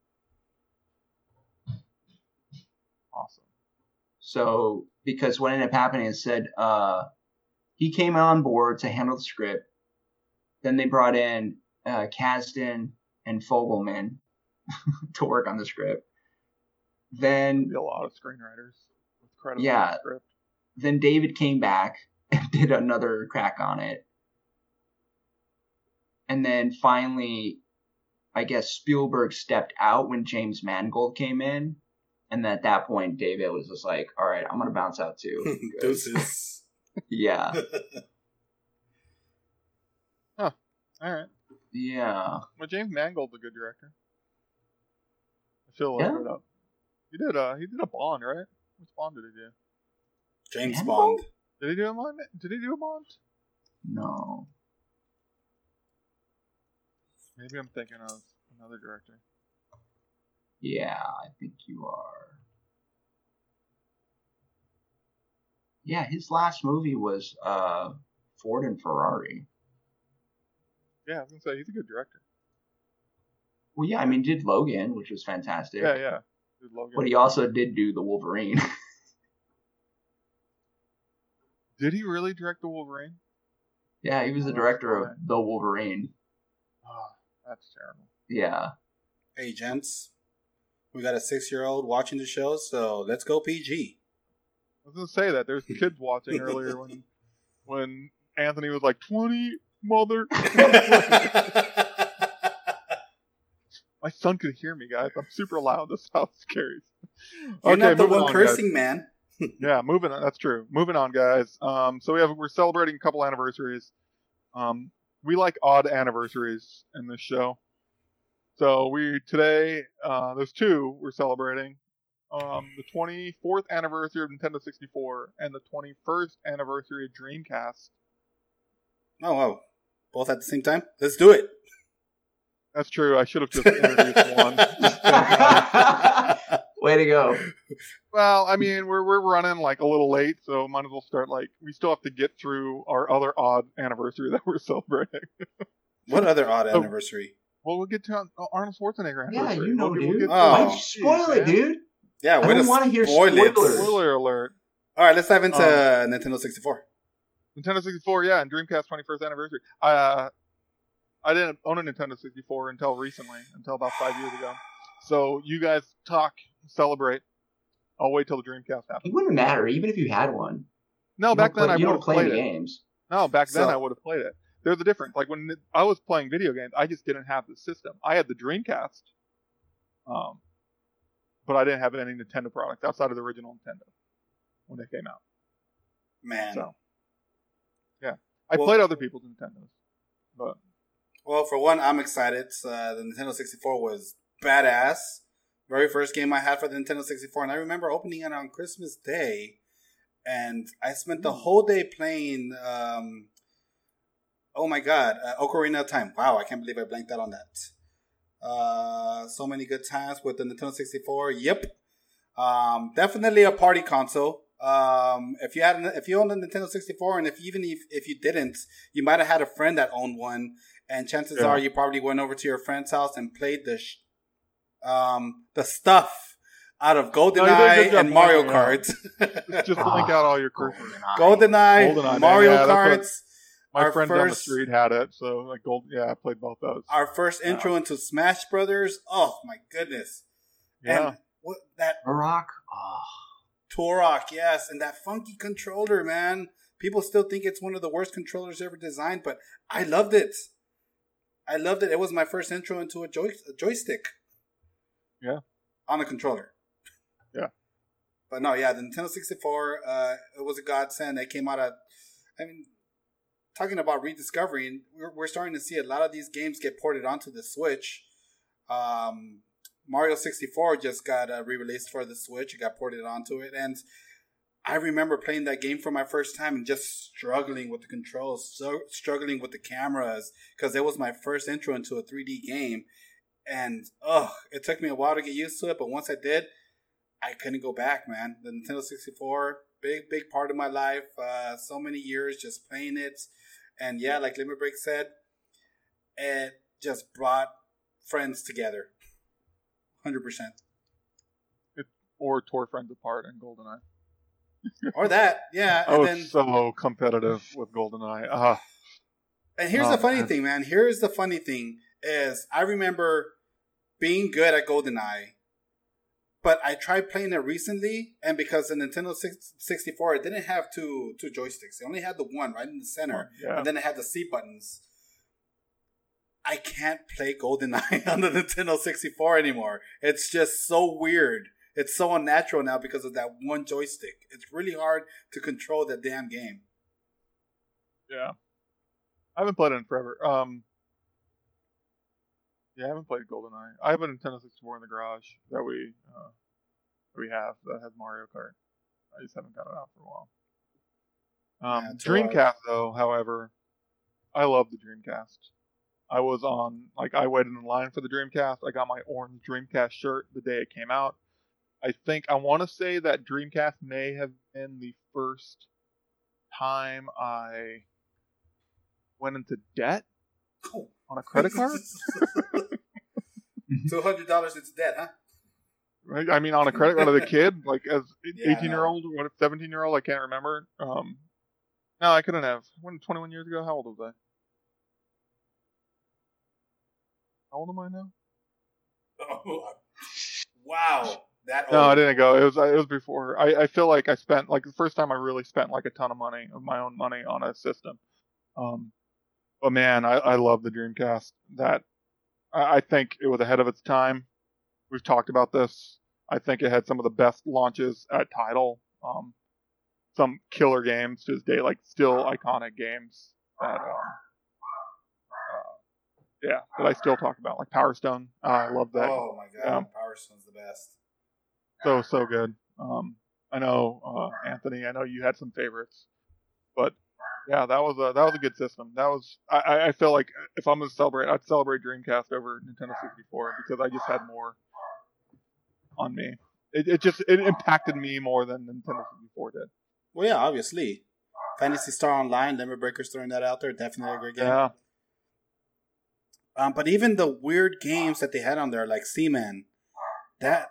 Awesome. So because what ended up happening is said uh, he came on board to handle the script. Then they brought in uh, Kasdan and Fogelman <laughs> to work on the script. Then a lot of screenwriters with credit Yeah. the script. then David came back <laughs> and did another crack on it. And then finally, I guess Spielberg stepped out when James Mangold came in. And at that point, David was just like, all right, I'm going to bounce out too." <laughs> Deuces. yeah. All right. Yeah. Well, James Mangold's a good director. I feel like Yeah. it up. He did. Uh, he did a Bond, right? Which Bond did he do? James Mangold? Bond. Did he do a Bond? Did he do a Bond? No. Maybe I'm thinking of another director. Yeah, I think you are. Yeah, his last movie was uh, Ford and Ferrari. Yeah, I was gonna say he's a good director. Well, yeah, I mean, did Logan, which was fantastic. Yeah, yeah. Dude, Logan. But he also did do the Wolverine. <laughs> Did he really direct the Wolverine? yeah, he was the Oh, director of the Wolverine. Oh, that's terrible. Yeah. Hey, gents. We got a six year old watching the show, so let's go PG. I was gonna say that there's kids <laughs> watching earlier when when Anthony was like twenty mother. <laughs> <laughs> My son could hear me, guys. I'm super loud. This house scares. You're not the moving one on, guys. cursing, man. <laughs> yeah, moving on. That's true. Moving on, guys. Um, so we have we're celebrating a couple anniversaries. Um, we like odd anniversaries in this show. So we today uh, there's two we're celebrating. Um, the 24th anniversary of Nintendo 64 and the 21st anniversary of Dreamcast. Oh, wow. Both at the same time? Let's do it. That's true. I should have just introduced one. <laughs> Way to go. Well, I mean, we're we're running like a little late, so might as well start like we still have to get through our other odd anniversary <laughs> that we're celebrating. What other odd Oh. anniversary? Well, we'll get to uh, Arnold Schwarzenegger. Yeah, you know, We'll get- We'll Oh. Why'd you spoil it, dude? Yeah, I way don't wanna hear spoil it. spoilers. Spoiler alert. All right, let's dive into Um, Nintendo 64. Nintendo 64, yeah, and Dreamcast 21st anniversary. Uh, I didn't own a Nintendo 64 until recently, until about five years ago. So you guys talk, celebrate. I'll wait till the Dreamcast happens. It wouldn't matter, even if you had one. No, You back then play- I you would don't have play played any it. games. No, back then So- I would have played it. There's a difference. Like when I was playing video games, I just didn't have the system. I had the Dreamcast, um, but I didn't have any Nintendo products outside of the original Nintendo when they came out. Man. So, yeah, I Well- played other people's Nintendos, but Well, for one, I'm excited. Uh, the Nintendo 64 was badass. Very first game I had for the Nintendo 64, and I remember opening it on Christmas Day, and I spent the whole day playing. Um, oh my god, uh, Ocarina of Time! Wow, I can't believe I blanked out on that. Uh, so many good times with the Nintendo 64. Yep, um, definitely a party console. Um, if you had, an, if you owned a Nintendo 64, and if even if, if you didn't, you might have had a friend that owned one, and chances Yeah. are you probably went over to your friend's house and played the, sh- um, the stuff out of No, you GoldenEye good job and Mario pointing it out. Kart. <laughs> just, just Ah, blink out all your cursors. <laughs> GoldenEye. GoldenEye, GoldenEye, Mario yeah, that's what- My Our friend down the street had it, so like gold. Yeah, I played both those. Our first intro into Smash Brothers. Oh my goodness! Yeah, And what that Turok. Oh, Turok, yes, and that funky controller, man. People still think it's one of the worst controllers ever designed, but I loved it. I loved it. It was my first intro into a, joy- a joystick. Yeah. On a controller. Yeah. But no, yeah, the Nintendo 64, uh, it was a godsend. It came out of, I mean, talking about rediscovering, we're, we're starting to see a lot of these games get ported onto the Switch. Um, Mario 64 just got uh, re-released for the Switch. It got ported onto it, and I remember playing that game for my first time and just struggling with the controls, so struggling with the cameras because it was my first intro into a 3D game, and oh, it took me a while to get used to it. But once I did, I couldn't go back, man. The Nintendo 64, big big part of my life. Uh, so many years just playing it, and yeah, like Limit Break said, it just brought friends together. Hundred percent. or tore friends apart in GoldenEye. Or that, yeah. I And was then, so competitive with GoldenEye. Ah, and here's Oh, the funny thing, man. Here's the funny thing is I remember being good at GoldenEye, but I tried playing it recently, and because the Nintendo 64 it didn't have two two joysticks, it only had the one right in the center, yeah. and then it had the C buttons. I can't play GoldenEye <laughs> on the Nintendo 64 anymore. It's just so weird. It's so unnatural now because of that one joystick. It's really hard to control that damn game. Yeah. I haven't played it in forever. Um, yeah, I haven't played GoldenEye. I have a Nintendo 64 in the garage that we uh, that we have that has Mario Kart. I just haven't got it out for a while. Um, Yeah, too hard. Dreamcast, though, however, I love the Dreamcast. I was on like I waited in line for the Dreamcast. I got my orange Dreamcast shirt the day it came out. I think I want to say that Dreamcast may have been the first time I went into debt Oh. on a credit card. <laughs> Two hundred dollars into debt, huh? right? I mean, on a credit card as a kid, <laughs> like as Yeah, eighteen year old, what seventeen year old, I can't remember. Um, no, I couldn't have. When twenty one years ago, how old was I? How old am I now? Oh, <laughs> wow, that No, I didn't go. It was it was before. I, I feel like I spent like the first time I really spent like a ton of money of my own money on a system. Um, but man, I, I love the Dreamcast. That I, I think it was ahead of its time. We've talked about this. I think it had some of the best launches at title. Um, some killer games to this day, like still iconic games that um, uh, yeah, that I still talk about, like Power Stone. Uh, I love that. Oh my god, Yeah. Power Stone's the best. so so good. Um, I know uh, Anthony. I know you had some favorites, but yeah, that was a that was a good system. That was I, I- I feel like if I'm gonna celebrate, I'd celebrate Dreamcast over Nintendo 64 because I just had more on me. It, it just it impacted me more than Nintendo 64 did. Well, yeah, obviously. Phantasy Star Online, Limit Breakers throwing that out there. Definitely a great game. Yeah, Um, but even the weird games that they had on there, like Seaman, that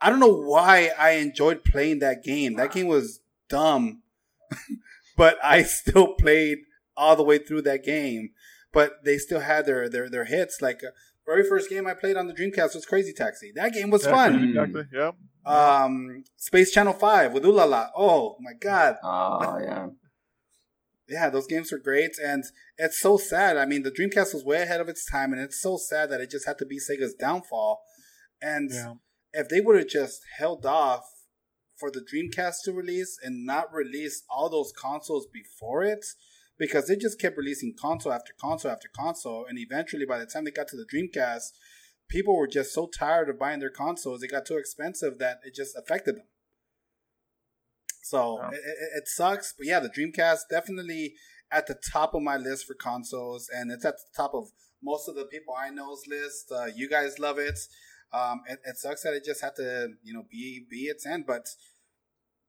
I don't know why I enjoyed playing that game. That game was dumb, <laughs> but I still played all the way through that game. But they still had their their their hits. Like uh, very first game I played on the Dreamcast was Crazy Taxi. That game was Yeah, fun. Exactly. Yep. Um, Space Channel Five with Ulala. Oh my god. Oh yeah. Yeah, those games were great, and it's so sad. I mean, the Dreamcast was way ahead of its time, and it's so sad that it just had to be Sega's downfall. And Yeah. if they would have just held off for the Dreamcast to release and not release all those consoles before it, because they just kept releasing console after console after console, and eventually, by the time they got to the Dreamcast, people were just so tired of buying their consoles; it got too expensive that it just affected them. So Yeah. it, it, it sucks, but yeah, the Dreamcast definitely at the top of my list for consoles, and it's at the top of most of the people I know's list. Uh, you guys love it. Um, it. It sucks that it just had to, you know, be be its end, but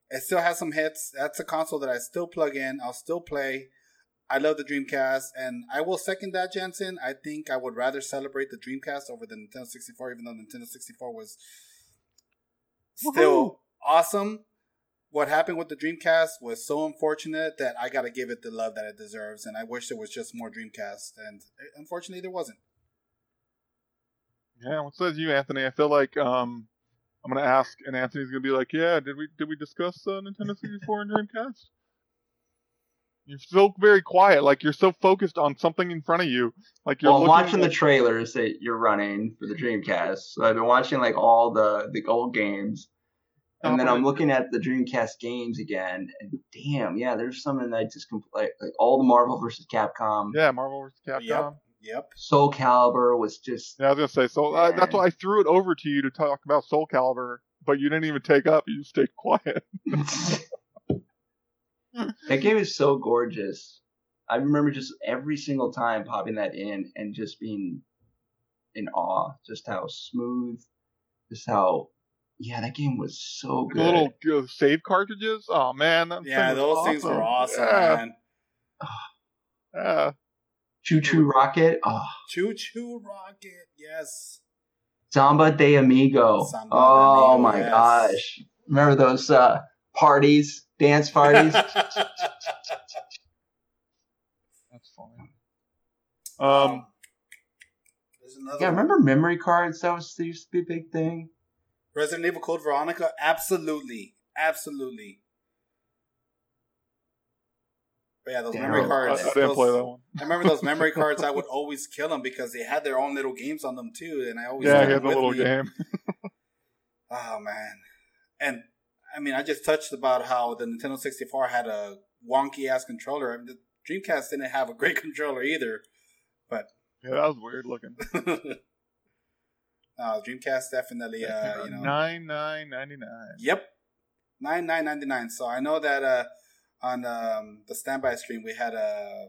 it still has some hits. That's a console that I still plug in. I'll still play. I love the Dreamcast, and I will second that, Jensen. I think I would rather celebrate the Dreamcast over the Nintendo 64, even though Nintendo 64 was still awesome. What happened with the Dreamcast was so unfortunate that I got to give it the love that it deserves, and I wish there was just more Dreamcast, and uh, unfortunately there wasn't. Yeah. What says you, Anthony? I feel like um, I'm gonna ask, and Anthony's gonna be like, "Yeah, did we did we discuss uh, Nintendo 64 and Dreamcast?" You're so very quiet, like you're so focused on something in front of you, like you're Well, I'm looking watching the trailers that you're running for the Dreamcast. So I've been watching like all the the old games, and then I'm looking at the Dreamcast games again. And damn, yeah, there's something that I just compl- like, like all the Marvel versus Capcom. yeah, Marvel vs. Capcom. Yep, yep. Soul Calibur was just Yeah, I was gonna say. So uh, that's Yeah. why I threw it over to you to talk about Soul Calibur, but you didn't even take up. You just stayed quiet. <laughs> that game is so gorgeous. I remember just every single time popping that in and just being in awe, just how smooth, just how yeah, that game was so The good. little uh, save cartridges. Oh man, that Yeah, thing was those things were awesome, Yeah, man. <sighs> yeah. ChuChu Rocket, oh, ChuChu Rocket, yes. Samba de Amigo. Samba de oh Amigo, my yes. gosh, remember those uh, parties, dance parties? <laughs> That's fine. Um, there's another yeah, one. remember memory cards? That was that used to be a big thing. Resident Evil Code Veronica? Absolutely. Absolutely. But yeah, those Yeah, memory I- I, cards. I didn't those- play that one. I remember those memory <laughs> cards. I would always kill them because they had their own little games on them too, and I always Yeah, had he had them the little me. game. <laughs> Oh man, and I mean, I just touched about how the Nintendo 64 had a wonky ass controller. I mean, the Dreamcast didn't have a great <laughs> controller either, but Yeah, that was weird looking. Uh, Dreamcast definitely, uh, you know, nine nine ninety nine. Yep, nine nine ninety nine. So I know that uh, on um, the standby stream we had a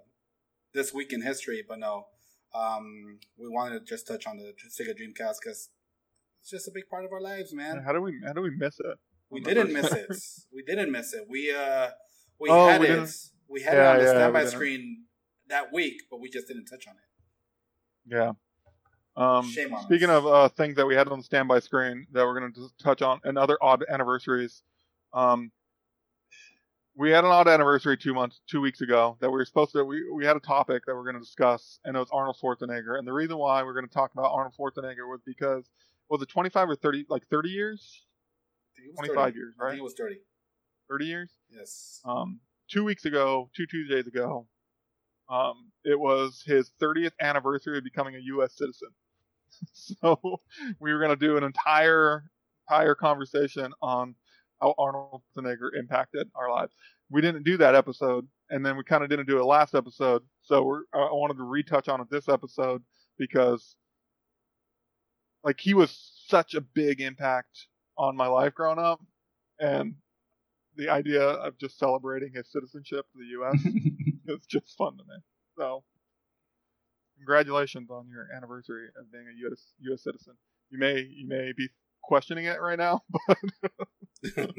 this week in history, but no, um, we wanted to just touch on the Sega Dreamcast because it's just a big part of our lives, man. How do we how do we miss it? We didn't miss it. <laughs> We didn't miss it. We uh we Oh, had we it. didn't- We had Yeah, it on the yeah, standby screen that week, but we just didn't touch on it. Yeah. Um, Shame on speaking us. of uh, things that we had on the standby screen that we're going to touch on, and other odd anniversaries. Um, we had an odd anniversary two months, two weeks ago that we were supposed to. We we had a topic that we are going to discuss, and it was Arnold Schwarzenegger. And the reason why we're going to talk about Arnold Schwarzenegger was because was it 25 or 30, like 30 years, I think it was 25 30. years, I right? think it was thirty. 30 years. Yes. um, two weeks ago, two Tuesdays ago, um, it was his 30th anniversary of becoming a U.S. citizen. <laughs> so we were going to do an entire entire conversation on how Arnold Schwarzenegger impacted our lives. We didn't do that episode, and then we kind of didn't do it last episode. So we're, I I wanted to retouch on it this episode because, like, he was such a big impact on my life growing up, and the idea of just celebrating his citizenship to the U.S. <laughs> is just fun to me. So, congratulations on your anniversary of being a U.S. U.S. citizen. You may you may be questioning it right now, <laughs> but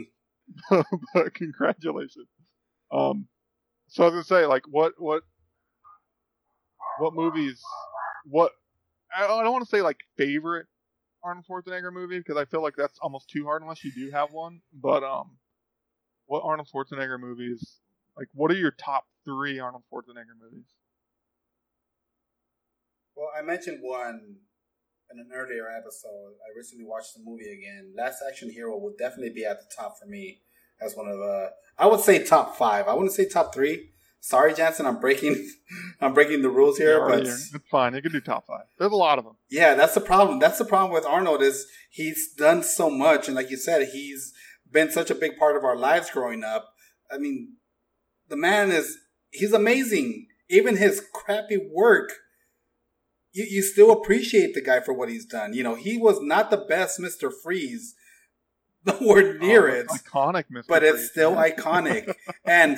<laughs> but congratulations. Um, so I was gonna say, like, what what what movies? What I don't want to say like favorite Arnold Schwarzenegger movie because I feel like that's almost too hard unless you do have one. But um, what Arnold Schwarzenegger movies? Like, what are your top three Arnold Schwarzenegger movies? Well, I mentioned one in an earlier episode. I recently watched the movie again. Last Action Hero would definitely be at the top for me as one of the. I would say top five. I wouldn't say top three. Sorry, Jansen, I'm breaking, <laughs> I'm breaking the rules here, You're but it's fine. You can do top five. There's a lot of them. yeah, that's the problem. That's the problem with Arnold is he's done so much, and like you said, he's been such a big part of our lives growing up. I mean, the man is he's amazing. Even his crappy work, you, you still appreciate the guy for what he's done. You know, he was not the best Mister Freeze, <laughs> nowhere near Oh, it, Iconic, Mr. but it's Freeze. still iconic. <laughs> and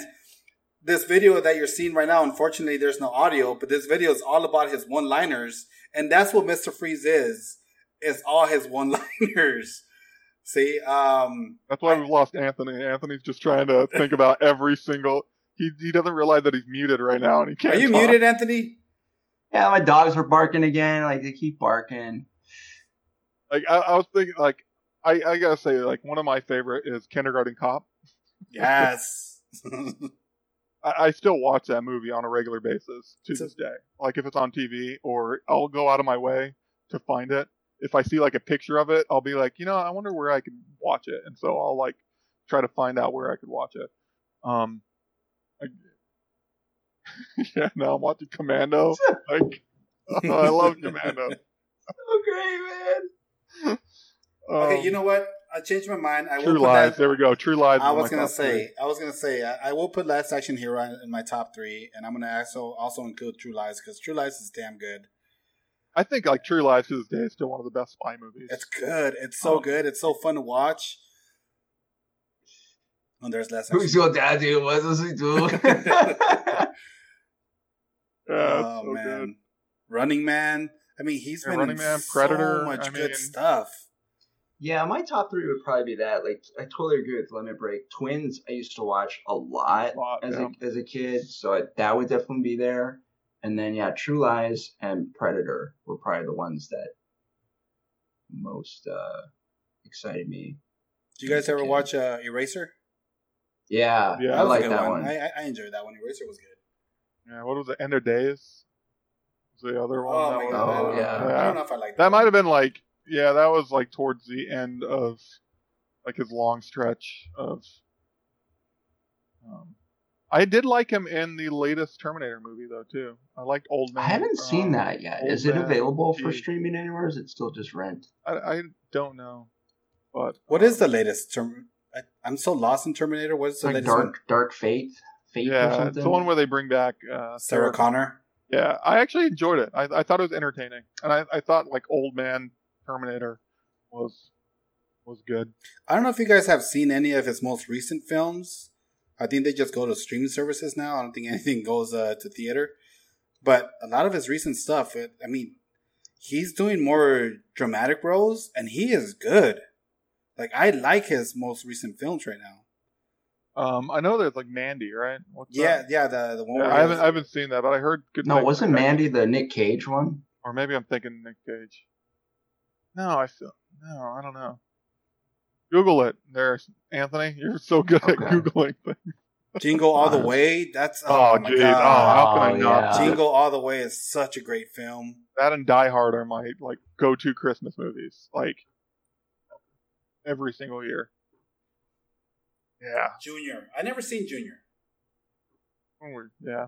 this video that you're seeing right now, unfortunately, there's no audio, but this video is all about his one-liners, and that's what Mister Freeze is. It's all his one-liners. <laughs> See, um, That's why we've lost Anthony. Anthony's just trying to think about every single. He he doesn't realize that he's muted right now, and he can't. are you talk. muted, Anthony? Yeah, my dogs are barking again. Like they keep barking. Like I, I was thinking, like I I gotta say, like one of my favorite is Kindergarten Cop. Yes. <laughs> I, I still watch that movie on a regular basis to So- this day. Like if it's on TV, or I'll go out of my way to find it. If I see like a picture of it, I'll be like, you know, I wonder where I can watch it, and so I'll like try to find out where I could watch it. Um, I, <laughs> yeah, now I'm watching Commando. Like, oh, I love Commando. <laughs> Oh, great, man. okay, Um, you know what? I changed my mind. I True Lies. that. There we go. True Lies. I was gonna top three. say, I was gonna say, I, I will put Last Action Hero in my top three, and I'm gonna also also include True Lies because True Lies is damn good. I think like True Lies to this day is still one of the best spy movies. It's good. It's so Oh. good. It's so fun to watch. And there's Last Who's your daddy? What does he do? <laughs> yeah, oh so man, good. Running Man. I mean, he's Yeah, been Running in Man, so Predator, much I good mean- stuff. yeah, my top three would probably be that. Like, I totally agree with Limit Break. Twins, I used to watch a lot Lot, as yeah. a as a kid, so I, that would definitely be there. And then yeah, True Lies and Predator were probably the ones that most uh, excited me. Do you guys ever Okay. watch uh, Eraser? Yeah, Yeah, I that That was like a that one. one. I, I I enjoyed that one. Eraser was good. Yeah, what was it? End of Days. Was the other one? Oh that my was- god! I Oh, don't yeah. I don't know if I like That That might have been like, yeah, that was like towards the end of like his long stretch of. Um, I did like him in the latest Terminator movie though too. I liked Old Man. I haven't um, seen that yet. Old Is it Man available for G. streaming anywhere? Or is it still just rent? I, I don't know, but What is the latest term? I, I'm so lost in Terminator. What is It's the like latest Dark one? Dark Fate, Fate or yeah, something. it's the one where they bring back uh, Sarah Connor. Yeah, I actually enjoyed it. I, I thought it was entertaining, and I, I thought like Old Man Terminator was was good. I don't know if you guys have seen any of his most recent films. I think they just go to streaming services now. I don't think <laughs> anything goes uh, to theater. But a lot of his recent stuff, it, I mean, he's doing more dramatic roles, and he is good. Like I like his most recent films right now. Um, I know there's like Mandy, right? What's Yeah, that? yeah, the the one. Yeah, where I haven't was- I haven't seen that, but I heard good. No, things wasn't. Mandy the Nick Cage one? Or maybe I'm thinking Nick Cage. No, I feel no, I don't know. Google it, there, Anthony. You're so good at googling things. Jingle All the Way. That's Oh, oh, my jeez. god. Oh, how can I Oh, not? yeah. Jingle All the Way is such a great film. That and Die Hard are my like go-to Christmas movies. Like every single year. Yeah. Junior. I never seen Junior. Yeah.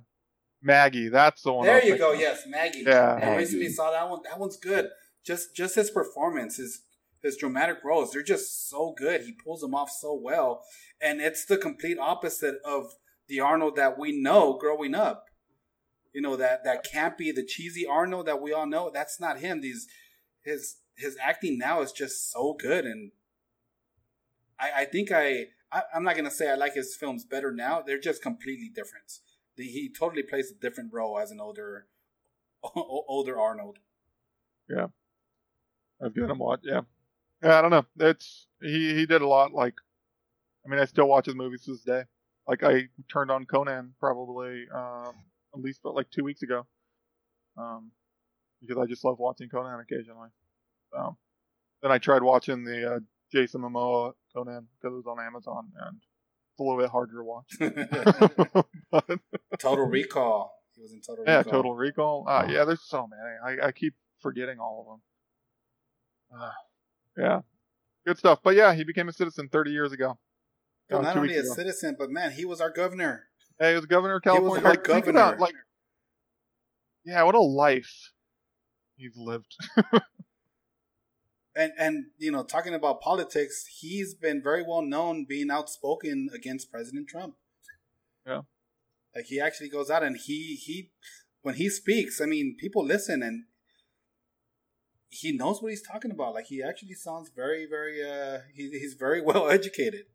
Maggie, that's the one. There you go. of. Yes, Maggie. Yeah. I Maggie. recently saw that one. That one's good. Just just his performance, his his dramatic roles, they're just so good. He pulls them off so well, and it's the complete opposite of the Arnold that we know growing up. You know that that campy, the cheesy Arnold that we all know. That's not him. These his his acting now is just so good, and I I think I, I I'm not gonna say I like his films better now. They're just completely different. The, he totally plays a different role as an older <laughs> older Arnold. Yeah, I've given him watch. Yeah. Yeah, I don't know. It's he he did a lot. Like, I mean, I still watch his movies to this day. Like, I turned on Conan probably um, at least like two weeks ago, um, because I just love watching Conan occasionally. So then I tried watching the uh, Jason Momoa Conan because it was on Amazon and it's a little bit harder to watch. <laughs> <laughs> but, Total Recall. He was in Total yeah, Recall. Total Recall. Uh, yeah, there's so many. I, I keep forgetting all of them. Uh, yeah, good stuff. But yeah, he became a citizen 30 years ago. Well, Uh, not only a ago. citizen, but man, he was our governor. Hey, he was governor of He was California. our like, think governor. about, like, yeah, what a life he's lived. <laughs> And and you know, talking about politics, he's been very well known being outspoken against President Trump. Yeah. Like he actually goes out and he he when he speaks, I mean, people listen and he knows what he's talking about. Like he actually sounds very, very uh he, he's very <laughs> well educated.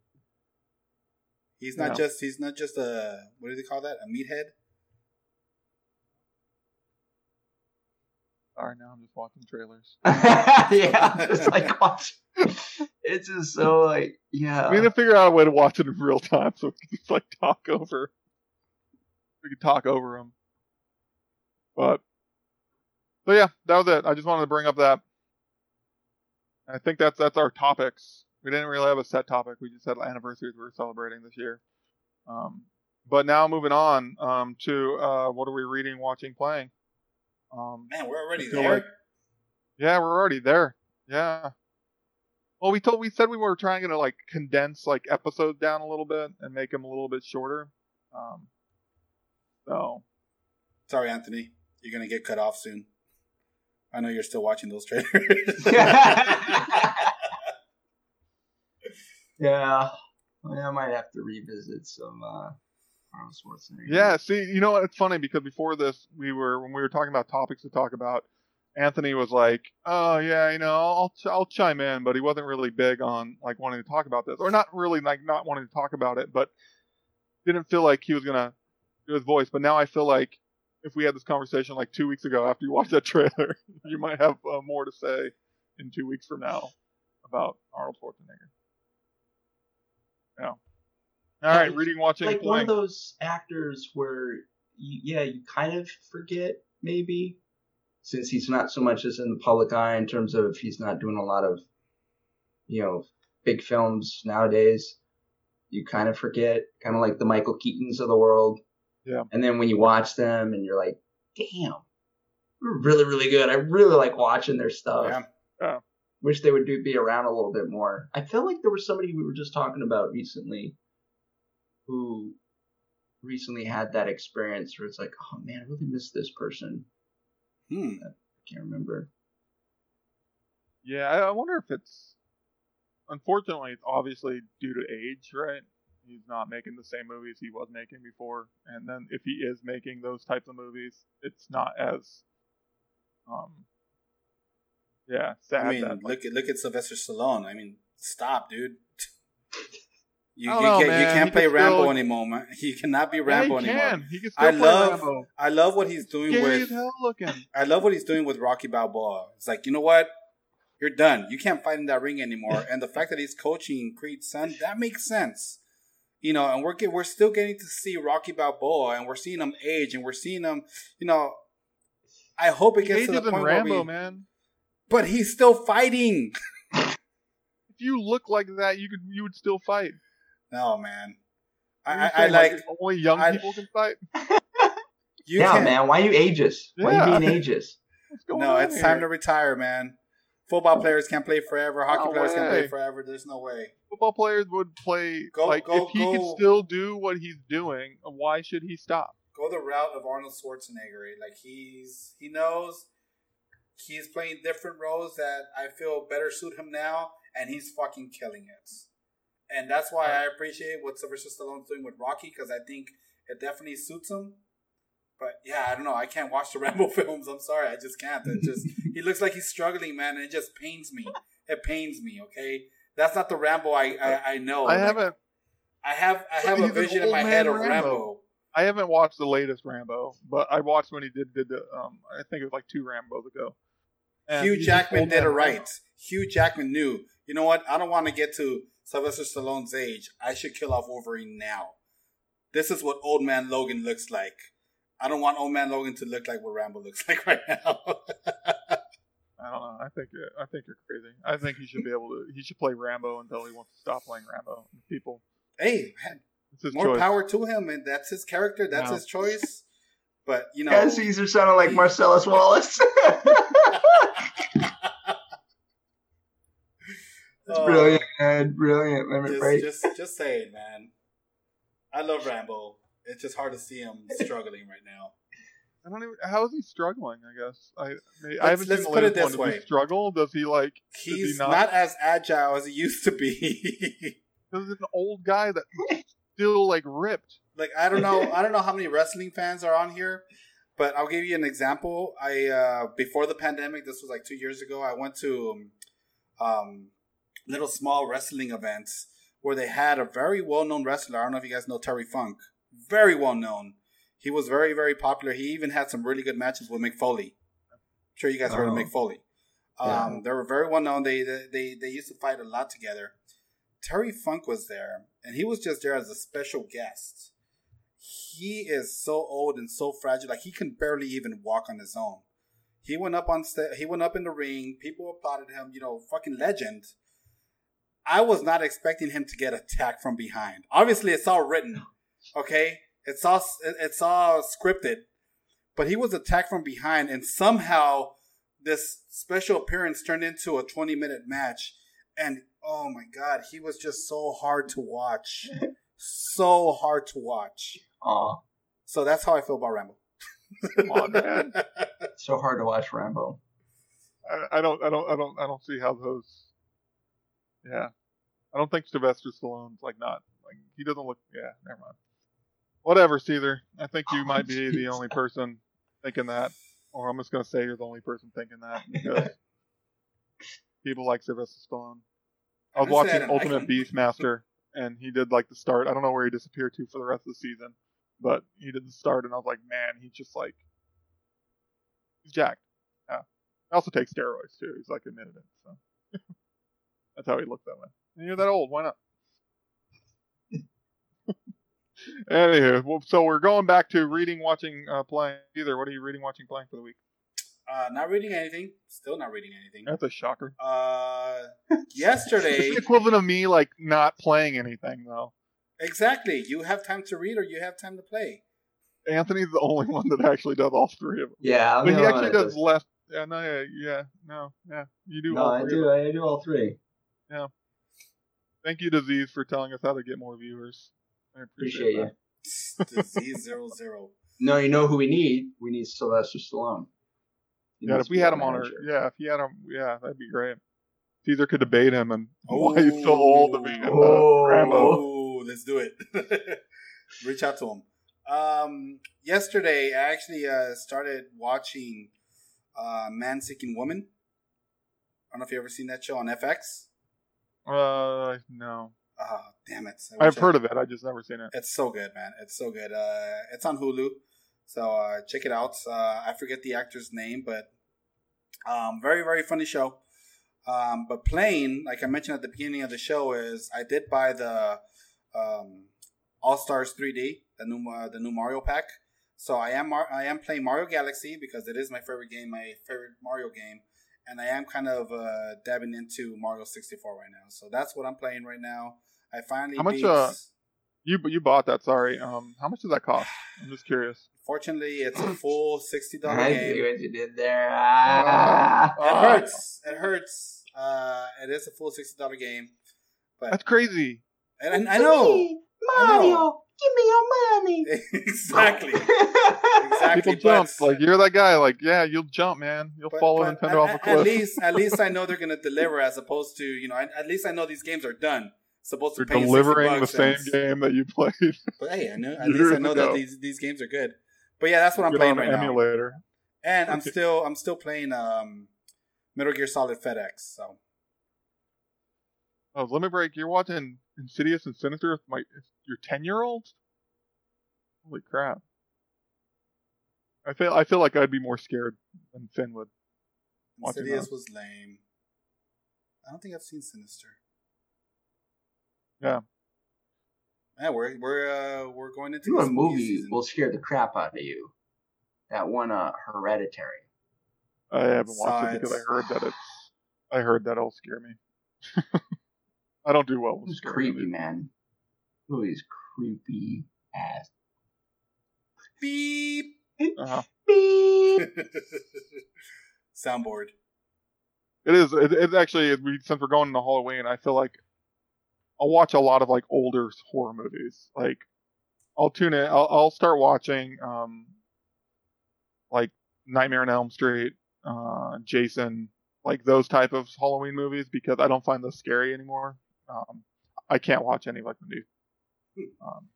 He's not Yeah. just he's not just a what do they call that? A meathead? Sorry, now I'm just watching trailers. <laughs> yeah, just like <laughs> watch. It's just so like yeah. we need to figure out a way to watch it in real time so we can just like talk over. We can talk over them. But so yeah, that was it. I just wanted to bring up that. I think that's that's our topics. We didn't really have a set topic. We just had anniversaries we were celebrating this year. Um, but now moving on um, to uh, what are we reading, watching, playing? Um, Man, we're already there. like- yeah, we're already there. Yeah. Well, we told we said we were trying to like condense like episodes down a little bit and make them a little bit shorter. Um, so Sorry, Anthony. You're gonna get cut off soon. I know you're still watching those trailers. <laughs> <laughs> yeah. I might have to revisit some uh Arnold Schwarzenegger. yeah, see, you know what? It's funny because before this, we were when we were talking about topics to talk about. Anthony was like, "Oh yeah, you know, I'll ch- I'll chime in," but he wasn't really big on like wanting to talk about this, or not really like not wanting to talk about it, but didn't feel like he was gonna do his voice. But now I feel like if we had this conversation like two weeks ago after you watched that trailer, <laughs> you might have uh, more to say in two weeks from now about Arnold Schwarzenegger. Yeah. All right, reading, watching, like one of those actors where you, yeah you kind of forget maybe since he's not so much as in the public eye in terms of he's not doing a lot of you know big films nowadays. You kind of forget kind of like the michael keatons of the world. Yeah. and then when you watch them and you're like damn they're really really good. I really like watching their stuff. Yeah. wish they would do be around a little bit more. I feel like there was somebody we were just talking about recently who recently had that experience where it's like, oh man, I really miss this person. Hmm. I can't remember. Yeah, I I wonder if it's unfortunately it's obviously due to age, right? He's not making the same movies he was making before, and then if he is making those types of movies, it's not as um yeah sad. I mean, that, like, look at look at Sylvester Stallone. I mean, stop, dude. <laughs> You, you, know, can't, you can't play could Rambo still- anymore. man. <laughs> He cannot be Yeah, Rambo he anymore. can. He can still I play love- Rambo. I love what he's doing Gay with hell looking. <laughs> I love what he's doing with Rocky Balboa. It's like, you know what? You're done. You can't fight in that ring anymore. <laughs> And the fact that he's coaching Creed's son, that makes sense. You know, and we're get, we're still getting to see Rocky Balboa, and we're seeing him age, and we're seeing him. You know, I hope it gets to the point Rambo, where we. man. But he's still fighting. If you look like that, you could you would still fight. No, man. I, I, I saying, like only young I- people can fight. <laughs> you. yeah, can't- man. Why you ages? Why Yeah. you being <laughs> ages? No, it's here? time to retire, man. Football oh. players can't play forever. Hockey No players can't play forever. There's no way. football players would play Go- like go- if he go. could still do what he's doing. Why should he stop? go the route of Arnold Schwarzenegger. Like he's he knows he's playing different roles that I feel better suit him now, and he's fucking killing it. And that's why I appreciate what Sylvester Stallone's doing with Rocky because I think it definitely suits him. But yeah, I don't know. I can't watch the <laughs> Rambo films. I'm sorry, I just can't. It just he looks like he's struggling, man, and it just pains me. It pains me. Okay, that's not the Rambo I I, I know. I Like, haven't I have I have a vision in my head of Rambo. Rambo. I haven't watched the latest Rambo, but I watched when he did did the um I think it was like two Rambos ago. And Hugh Jackman did it right. Rambo. Hugh Jackman knew, you know what? I don't want to get to Sylvester Stallone's age. I should kill off Wolverine now. This is what old man Logan looks like. I don't want old man Logan to look like what Rambo looks <laughs> like right now. I don't know. I think I think you're crazy. I think he should be able to. He should play Rambo until he wants to stop playing Rambo. People, hey, man, it's more choice. power to him, and that's his character. That's No. his choice. But you know, Caesar sounded like Marcellus Wallace. <laughs> <laughs> oh, brilliant, man. Brilliant. Let Just, pray. just, just say it, man. I love Rambo. It's just hard to see him <laughs> struggling right now. I don't even. How is he struggling? I guess I. Maybe, Let's- I haven't let's seen the put it this one. Does way. he struggle? Does he like? He's he not? not? as agile as he used to be. <laughs> This is an old guy that <laughs> still like ripped. like I don't know, I don't know how many wrestling fans are on here, but I'll give you an example. I uh, before the pandemic, this was like two years ago. I went to um, little small wrestling events where they had a very well known wrestler. I don't know if you guys know Terry Funk. Very well known. He was very very popular. He even had some really good matches with Mick Foley. I'm sure you guys heard of Oh. Mick Foley. Um, Yeah. They were very well known. They, they they used to fight a lot together. Terry Funk was there, and he was just there as a special guest. He is so old and so fragile, like he can barely even walk on his own. He went up on sta- he went up in the ring. People applauded him. You know, fucking legend. I was not expecting him to get attacked from behind. Obviously, it's all written. Okay, it's all it's all scripted. But he was attacked from behind, and somehow this special appearance turned into a 20 minute match. And oh my god, he was just so hard to watch. <laughs> so hard to watch. Aw, So that's how I feel about Rambo. Come on, <laughs> man. so hard to watch Rambo. I, I don't. I don't. I don't. I don't see how those. Yeah, I don't think Sylvester Stallone's like not like he doesn't look. Yeah, never mind. Whatever, Caesar. I think you Oh, might be the only person thinking that, or I'm just gonna say you're the only person thinking that because <laughs> people like Sylvester Stallone. I was I said I watching Ultimate. Beastmaster, and he did like the start. I don't know where he disappeared to for the rest of the season, but he did the start, and I was like, man, he's just like he's jacked. Yeah. He also takes steroids too. He's like admitted it. So <laughs> that's how he looked that way. And you're that old. Why not? <laughs> Anywho, well, so we're going back to reading, watching, uh, playing. Either, what are you reading, watching, playing for the week? Uh, not reading anything. Still not reading anything. That's a shocker. Uh, <laughs> It's yesterday, the equivalent of me like not playing anything though. exactly. You have time to read or you have time to play. Anthony's the only one that actually does all three of them. Yeah, I'm But the he actually does less. Yeah, no, yeah, yeah, no, yeah. You do No, all I three. of do. I do all three. Thank you, Disease, for telling us how to get more viewers. I appreciate, Appreciate you. Disease zero zero. No, you know who we need? We need Sylvester Stallone. He Yeah, if we had him on our, manager. yeah, if he had him, yeah, that'd be great. Caesar could debate him and oh, <laughs> why he's so old to be Oh. Rambo. Oh, let's do it. <laughs> Reach out to him. Um, yesterday, I actually uh, started watching uh, Man Seeking Woman. I don't know if you ever seen that show on FX. Uh, no. Oh, damn it! I've I- heard of it. I just never seen it. It's so good, man. It's so good. Uh, it's on Hulu, so uh, check it out. Uh, I forget the actor's name, but um, very very funny show. Um, but playing, like I mentioned at the beginning of the show, is I did buy the um, All Stars 3D, the new uh, the new Mario pack. So I am Mar- I am playing Mario Galaxy because it is my favorite game, my favorite Mario game, and I am kind of uh, dabbing into Mario 64 right now. So that's what I'm playing right now. I finally How much, beat- uh, You you bought that? Sorry. Um, how much does that cost? I'm just curious. Fortunately, it's a full <laughs> sixty dollar I game. see what you did there. Ah. It hurts. It hurts. Uh, it is a full sixty dollar game, But That's crazy. and, I know Mario, give me your money. <laughs> exactly, <laughs> exactly. People jump. but- Like you're that guy. Like yeah, you'll jump, man. You'll but- follow but Nintendo at, off a cliff. At least, at least I know they're gonna <laughs> deliver, as opposed to you know. At, at least I know these games are done. Supposed to You're pay delivering the same and- game that you played. But hey, I know at least I know ago. that these these games are good. But yeah, that's what I'm Get playing right an now. emulator. And I'm still I'm still playing um, Metal Gear Solid FedEx. So Oh, Limit Break. You're watching Insidious and Sinister with my your ten year old. Holy crap! I feel I feel like I'd be more scared than Finn would. Watching Insidious was lame. I don't think I've seen Sinister. Yeah. Yeah, we're we're uh, we're going into You a movie season. will scare the crap out of you. That one, uh, Hereditary. I haven't watched Saw it because I heard that it's. I heard that it'll scare me. <laughs> I don't do well with It was scary creepy, movies. man. Movie's creepy ass. beep Uh-huh. Beep. <laughs> soundboard. It is. It, it's actually we, since we're going into Halloween, I feel like I'll watch a lot of like older horror movies. Like I'll tune in. I'll, I'll start watching um like Nightmare on Elm Street, uh, Jason, like those type of Halloween movies because I don't find those scary anymore. Um, I can't watch any like the new. Um,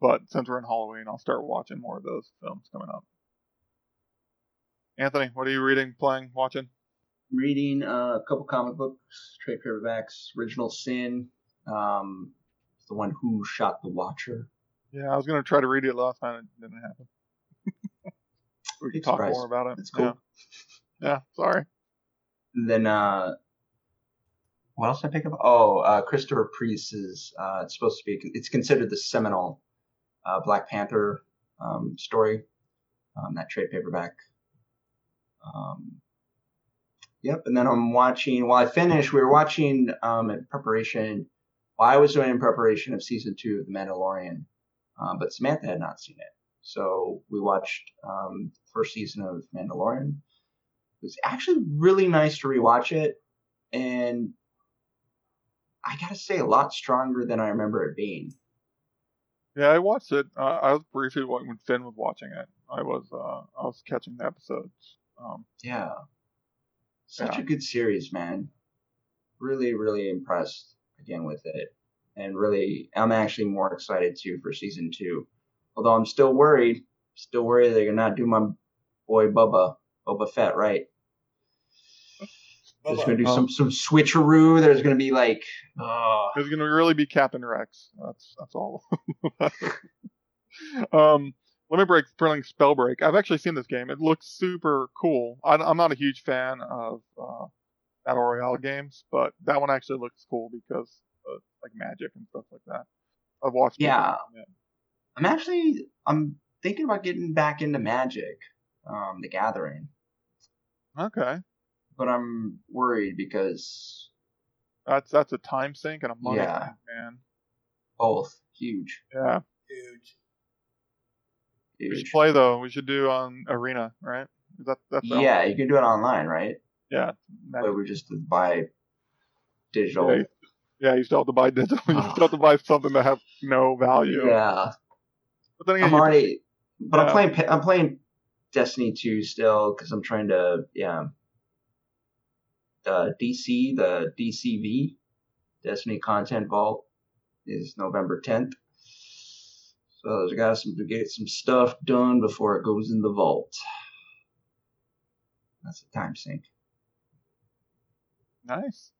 but since we're in Halloween, I'll start watching more of those films coming up. Anthony, what are you reading, playing, watching? Reading uh, a couple comic books, trade paperbacks. Original Sin. Um, the one who shot the Watcher. Yeah, I was gonna try to read it last time. It didn't happen. <laughs> we can Big talk surprise. more about it. It's cool. Yeah. yeah, sorry. And then uh, what else I pick up? Oh, uh, Christopher Priest's. Uh, it's supposed to be. It's considered the seminal uh, Black Panther um, story. Um, that trade paperback. Um, yep. And then I'm watching. While I finished, we were watching um, in preparation. While I was doing in preparation of season two of The Mandalorian, um, but Samantha had not seen it, so we watched um, the first season of Mandalorian. It was actually really nice to rewatch it, and I gotta say, a lot stronger than I remember it being. Yeah, I watched it. Uh, I was briefly when Finn was watching it. I was uh, I was catching the episodes. Um, Yeah, such Yeah. a good series, man. Really, really impressed again with it, and really, I'm actually more excited too for season two. Although I'm still worried, still worried they're gonna not do my boy Bubba, Boba Fett right. There's gonna do some some switcheroo. There's gonna be like, oh, it's gonna really be Captain Rex. That's that's all. <laughs> um, let me break Spelling Spellbreak. I've actually seen this game. It looks super cool. I, I'm not a huge fan of uh, Battle Royale games, but that one actually looks cool because of like magic and stuff like that. I've watched. people Yeah. I'm actually I'm thinking about getting back into Magic, um, the Gathering, Okay, but I'm worried because that's that's a time sink and a money Yeah. sink, man. both huge, Yeah, huge. we should play though. We should do on Arena, right? Is that that's the- Yeah, you can do it online, right? yeah. But we just buy digital. Yeah, Yeah, you still have to buy digital. <laughs> You still have to buy something that has no value. Yeah, But then again, I'm you- already, but I'm playing. I'm playing Destiny 2 still because I'm trying to. Yeah. The DC, the DCV, Destiny Content Vault, is November 10th. So there's got some to get some stuff done before it goes in the vault. That's a time sink. nice.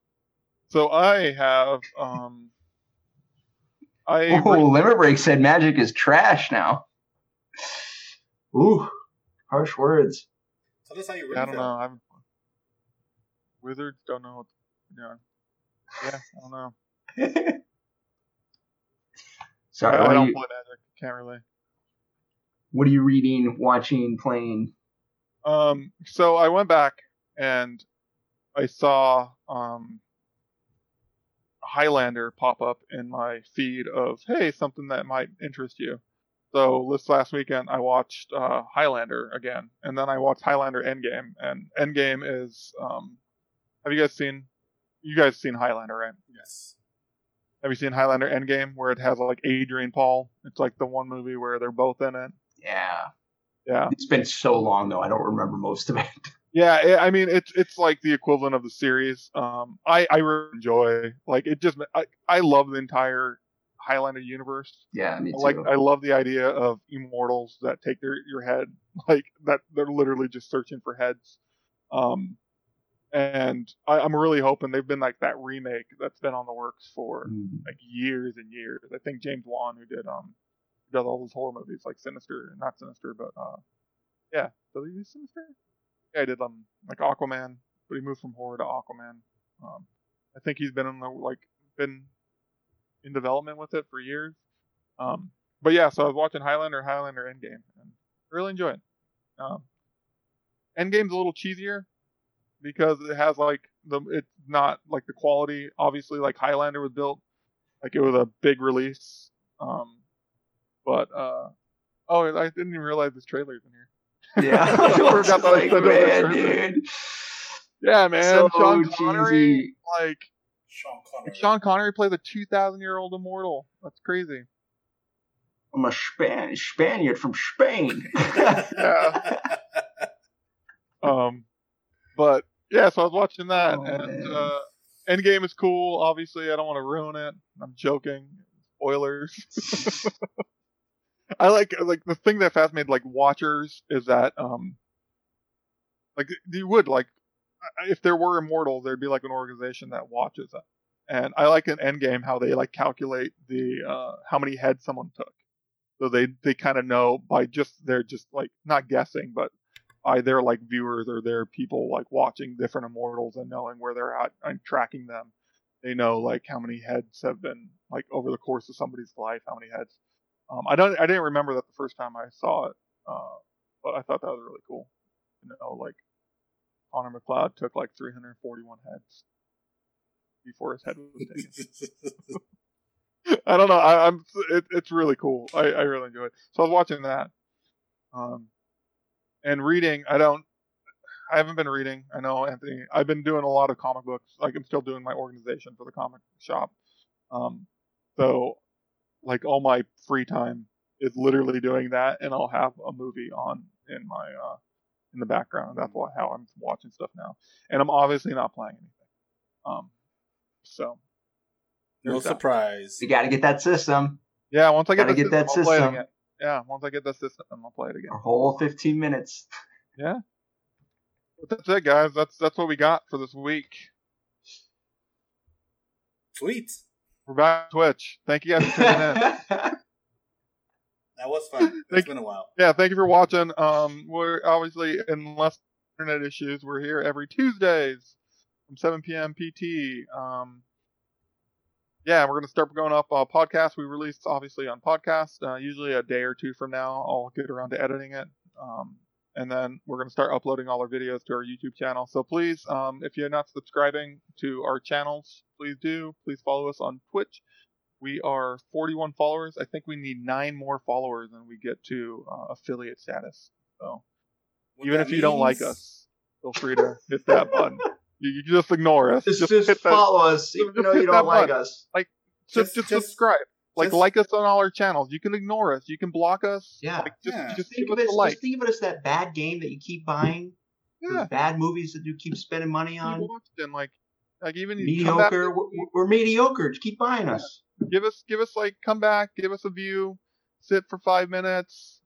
So I have um. I <laughs> Oh, Limit Break said magic is trash now. Ooh, harsh words. Tell us how you really I don't feel. know. I'm wizards don't know. What, yeah, yeah. I don't know. <laughs> Sorry, I, are don't you, play magic. Can't really. what are you reading, watching, playing? Um, so I went back and I saw um, Highlander pop up in my feed of hey something that might interest you. So this last weekend I watched uh, Highlander again, and then I watched Highlander Endgame. And Endgame is um, have you guys seen? You guys seen Highlander, right? Yes. Have you seen Highlander Endgame where it has like Adrian Paul? It's like the one movie where they're both in it. Yeah, Yeah. it's been so long though. I don't remember most of it. <laughs> Yeah, it, I mean it's it's like the equivalent of the series. Um, I I really enjoy like it. Just I I love the entire Highlander universe. yeah, me too. like I love the idea of immortals that take their your head <laughs> like that. They're literally just searching for heads. Um, and I, I'm really hoping they've been like that remake that's been on the works for Mm. like years and years. I think James Wan who did um does all those horror movies like Sinister, not Sinister, but uh yeah, did he do Sinister? Yeah, he did um like Aquaman, but he moved from horror to Aquaman. Um, I think he's been in the like been in development with it for years. Um, but yeah, so I was watching Highlander, Highlander Endgame, and really enjoy it. Um, Endgame's a little cheesier because it has like the it's not like the quality. Obviously, like Highlander was built, like it was a big release. Um, but uh, oh, I didn't even realize this trailer's in here. Yeah, <laughs> I forgot that <laughs> like, that man, was dude. Yeah, man, So Sean Connery, cheesy. like Sean Connery. Sean Connery plays a two thousand year old immortal. That's crazy. I'm a Span- Spaniard from Spain. <laughs> Yeah. Um, but yeah, so I was watching that, Oh, and uh, Endgame is cool. Obviously, I don't want to ruin it. I'm joking. Spoilers. <laughs> I like like the thing that fascinated like watchers is that um like you would like if there were immortals there'd be like an organization that watches it and I like in Endgame how they like calculate the uh how many heads someone took so they they kind of know by just they're just like not guessing but their like viewers or their people like watching different immortals and knowing where they're at and tracking them they know like how many heads have been like over the course of somebody's life how many heads um, I don't. I didn't remember that the first time I saw it, uh, but I thought that was really cool. You know, like Connor MacLeod took like 341 heads before his head was taken. <laughs> I don't know. I, I'm. It, it's really cool. I, I really enjoy it. So I was watching that, um, and reading. I don't. I haven't been reading. I know Anthony. I've been doing a lot of comic books. Like I'm still doing my organization for the comic shop. Um, so like all my free time is literally doing that, and I'll have a movie on in my uh in the background. That's why how I'm watching stuff now, and I'm obviously not playing anything. Um, so no that. surprise. you got to get that system. Yeah, once I get, Gotta the get that I'll play system. Again. Yeah, once I get the system, I'll play it again. A whole 15 minutes. But that's it, guys. That's that's what we got for this week. Sweet. We're back on Twitch. Thank you guys for tuning in. <laughs> That was fun. <laughs> It's Thank- been a while. yeah, thank you for watching. Um, we're obviously, unless internet issues, we're here every Tuesdays from 7 p.m. PT. Um, yeah, we're gonna start going up uh, podcasts. We release obviously on podcast. Uh, usually a day or two from now, I'll get around to editing it. Um, and then we're gonna start uploading all our videos to our YouTube channel. So please, um, if you're not subscribing to our channels, please do. Please follow us on Twitch. We are 41 followers. I think we need nine more followers, and we get to uh, affiliate status. So What even if you don't like us, feel free to hit that button. You, you just ignore us. just, just just hit that. follow us, even just though you don't like button. us. Like, Just- just, just- subscribe. Like just- like us on all our channels. You can ignore us. You can block us. Yeah. Like, just Yeah. just Think give of us it, like. just think of it as that bad game that you keep buying, Yeah. bad movies that you keep spending money You on. watched and like like even you back- Mediocre. We're, we're mediocre. Just keep buying us. give us give us like come back, give us a view, sit for five minutes,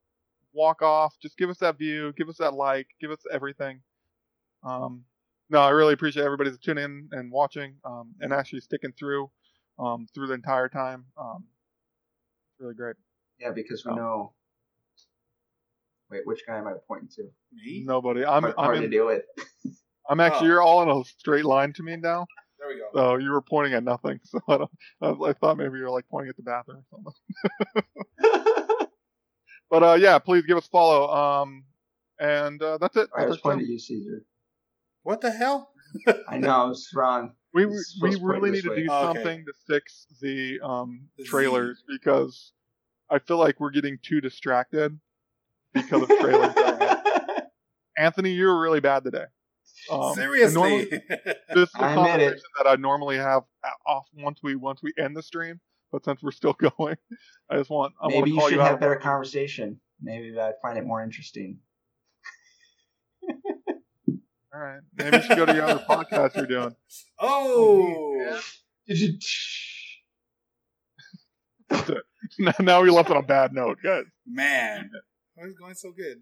walk off. Just give us that view, give us that like, give us everything. Um, no, I really appreciate everybody that's tuning in and watching, um, and actually sticking through, um, through the entire time. Um, really great. Yeah, because we know. Wait, which guy am I pointing to? Me? Nobody. I'm. hard I'm, hard to in, do it. <laughs> I'm actually. Oh. You're all in a straight line to me now. There we go. So you were pointing at nothing. <laughs> So I, don't, I, I thought maybe you were like pointing at the bathroom or something. <laughs> But uh, yeah, please give us a follow. Um, and uh, that's it. I was That's our show. pointing at you, Caesar. What the hell? I know, it's was wrong. <laughs> We It's we supposed to point really need to do Oh, okay. something to fix the um The Z. trailers because I feel like we're getting too distracted because of trailers. <laughs> Anthony, you were really bad today. Um, Seriously? normally- <laughs> this is a I admit it. conversation that I normally have off once we once we end the stream, but since we're still going, I just want I want Maybe to you should you out. have better conversation. Maybe I'd find it more interesting. All right, maybe you should go to your other <laughs> podcast you're doing. oh. <laughs> now we left on a bad note, guys. Man. Why is it going so good?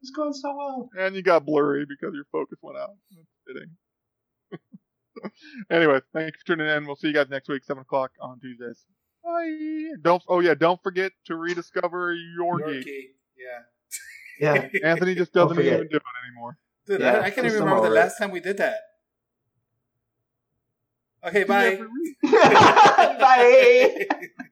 It's going so well. And you got blurry because your focus went out. That's fitting. <laughs> anyway, thanks for tuning in. We'll see you guys next week, seven o'clock on Tuesdays. Bye. Don't. Oh yeah, don't forget to rediscover your Your geek. key. Yeah. Yeah. Anthony just doesn't even do it anymore. Dude, Yeah, I, I can't even remember the over last time we did that. Okay, bye. <laughs> Bye. <laughs>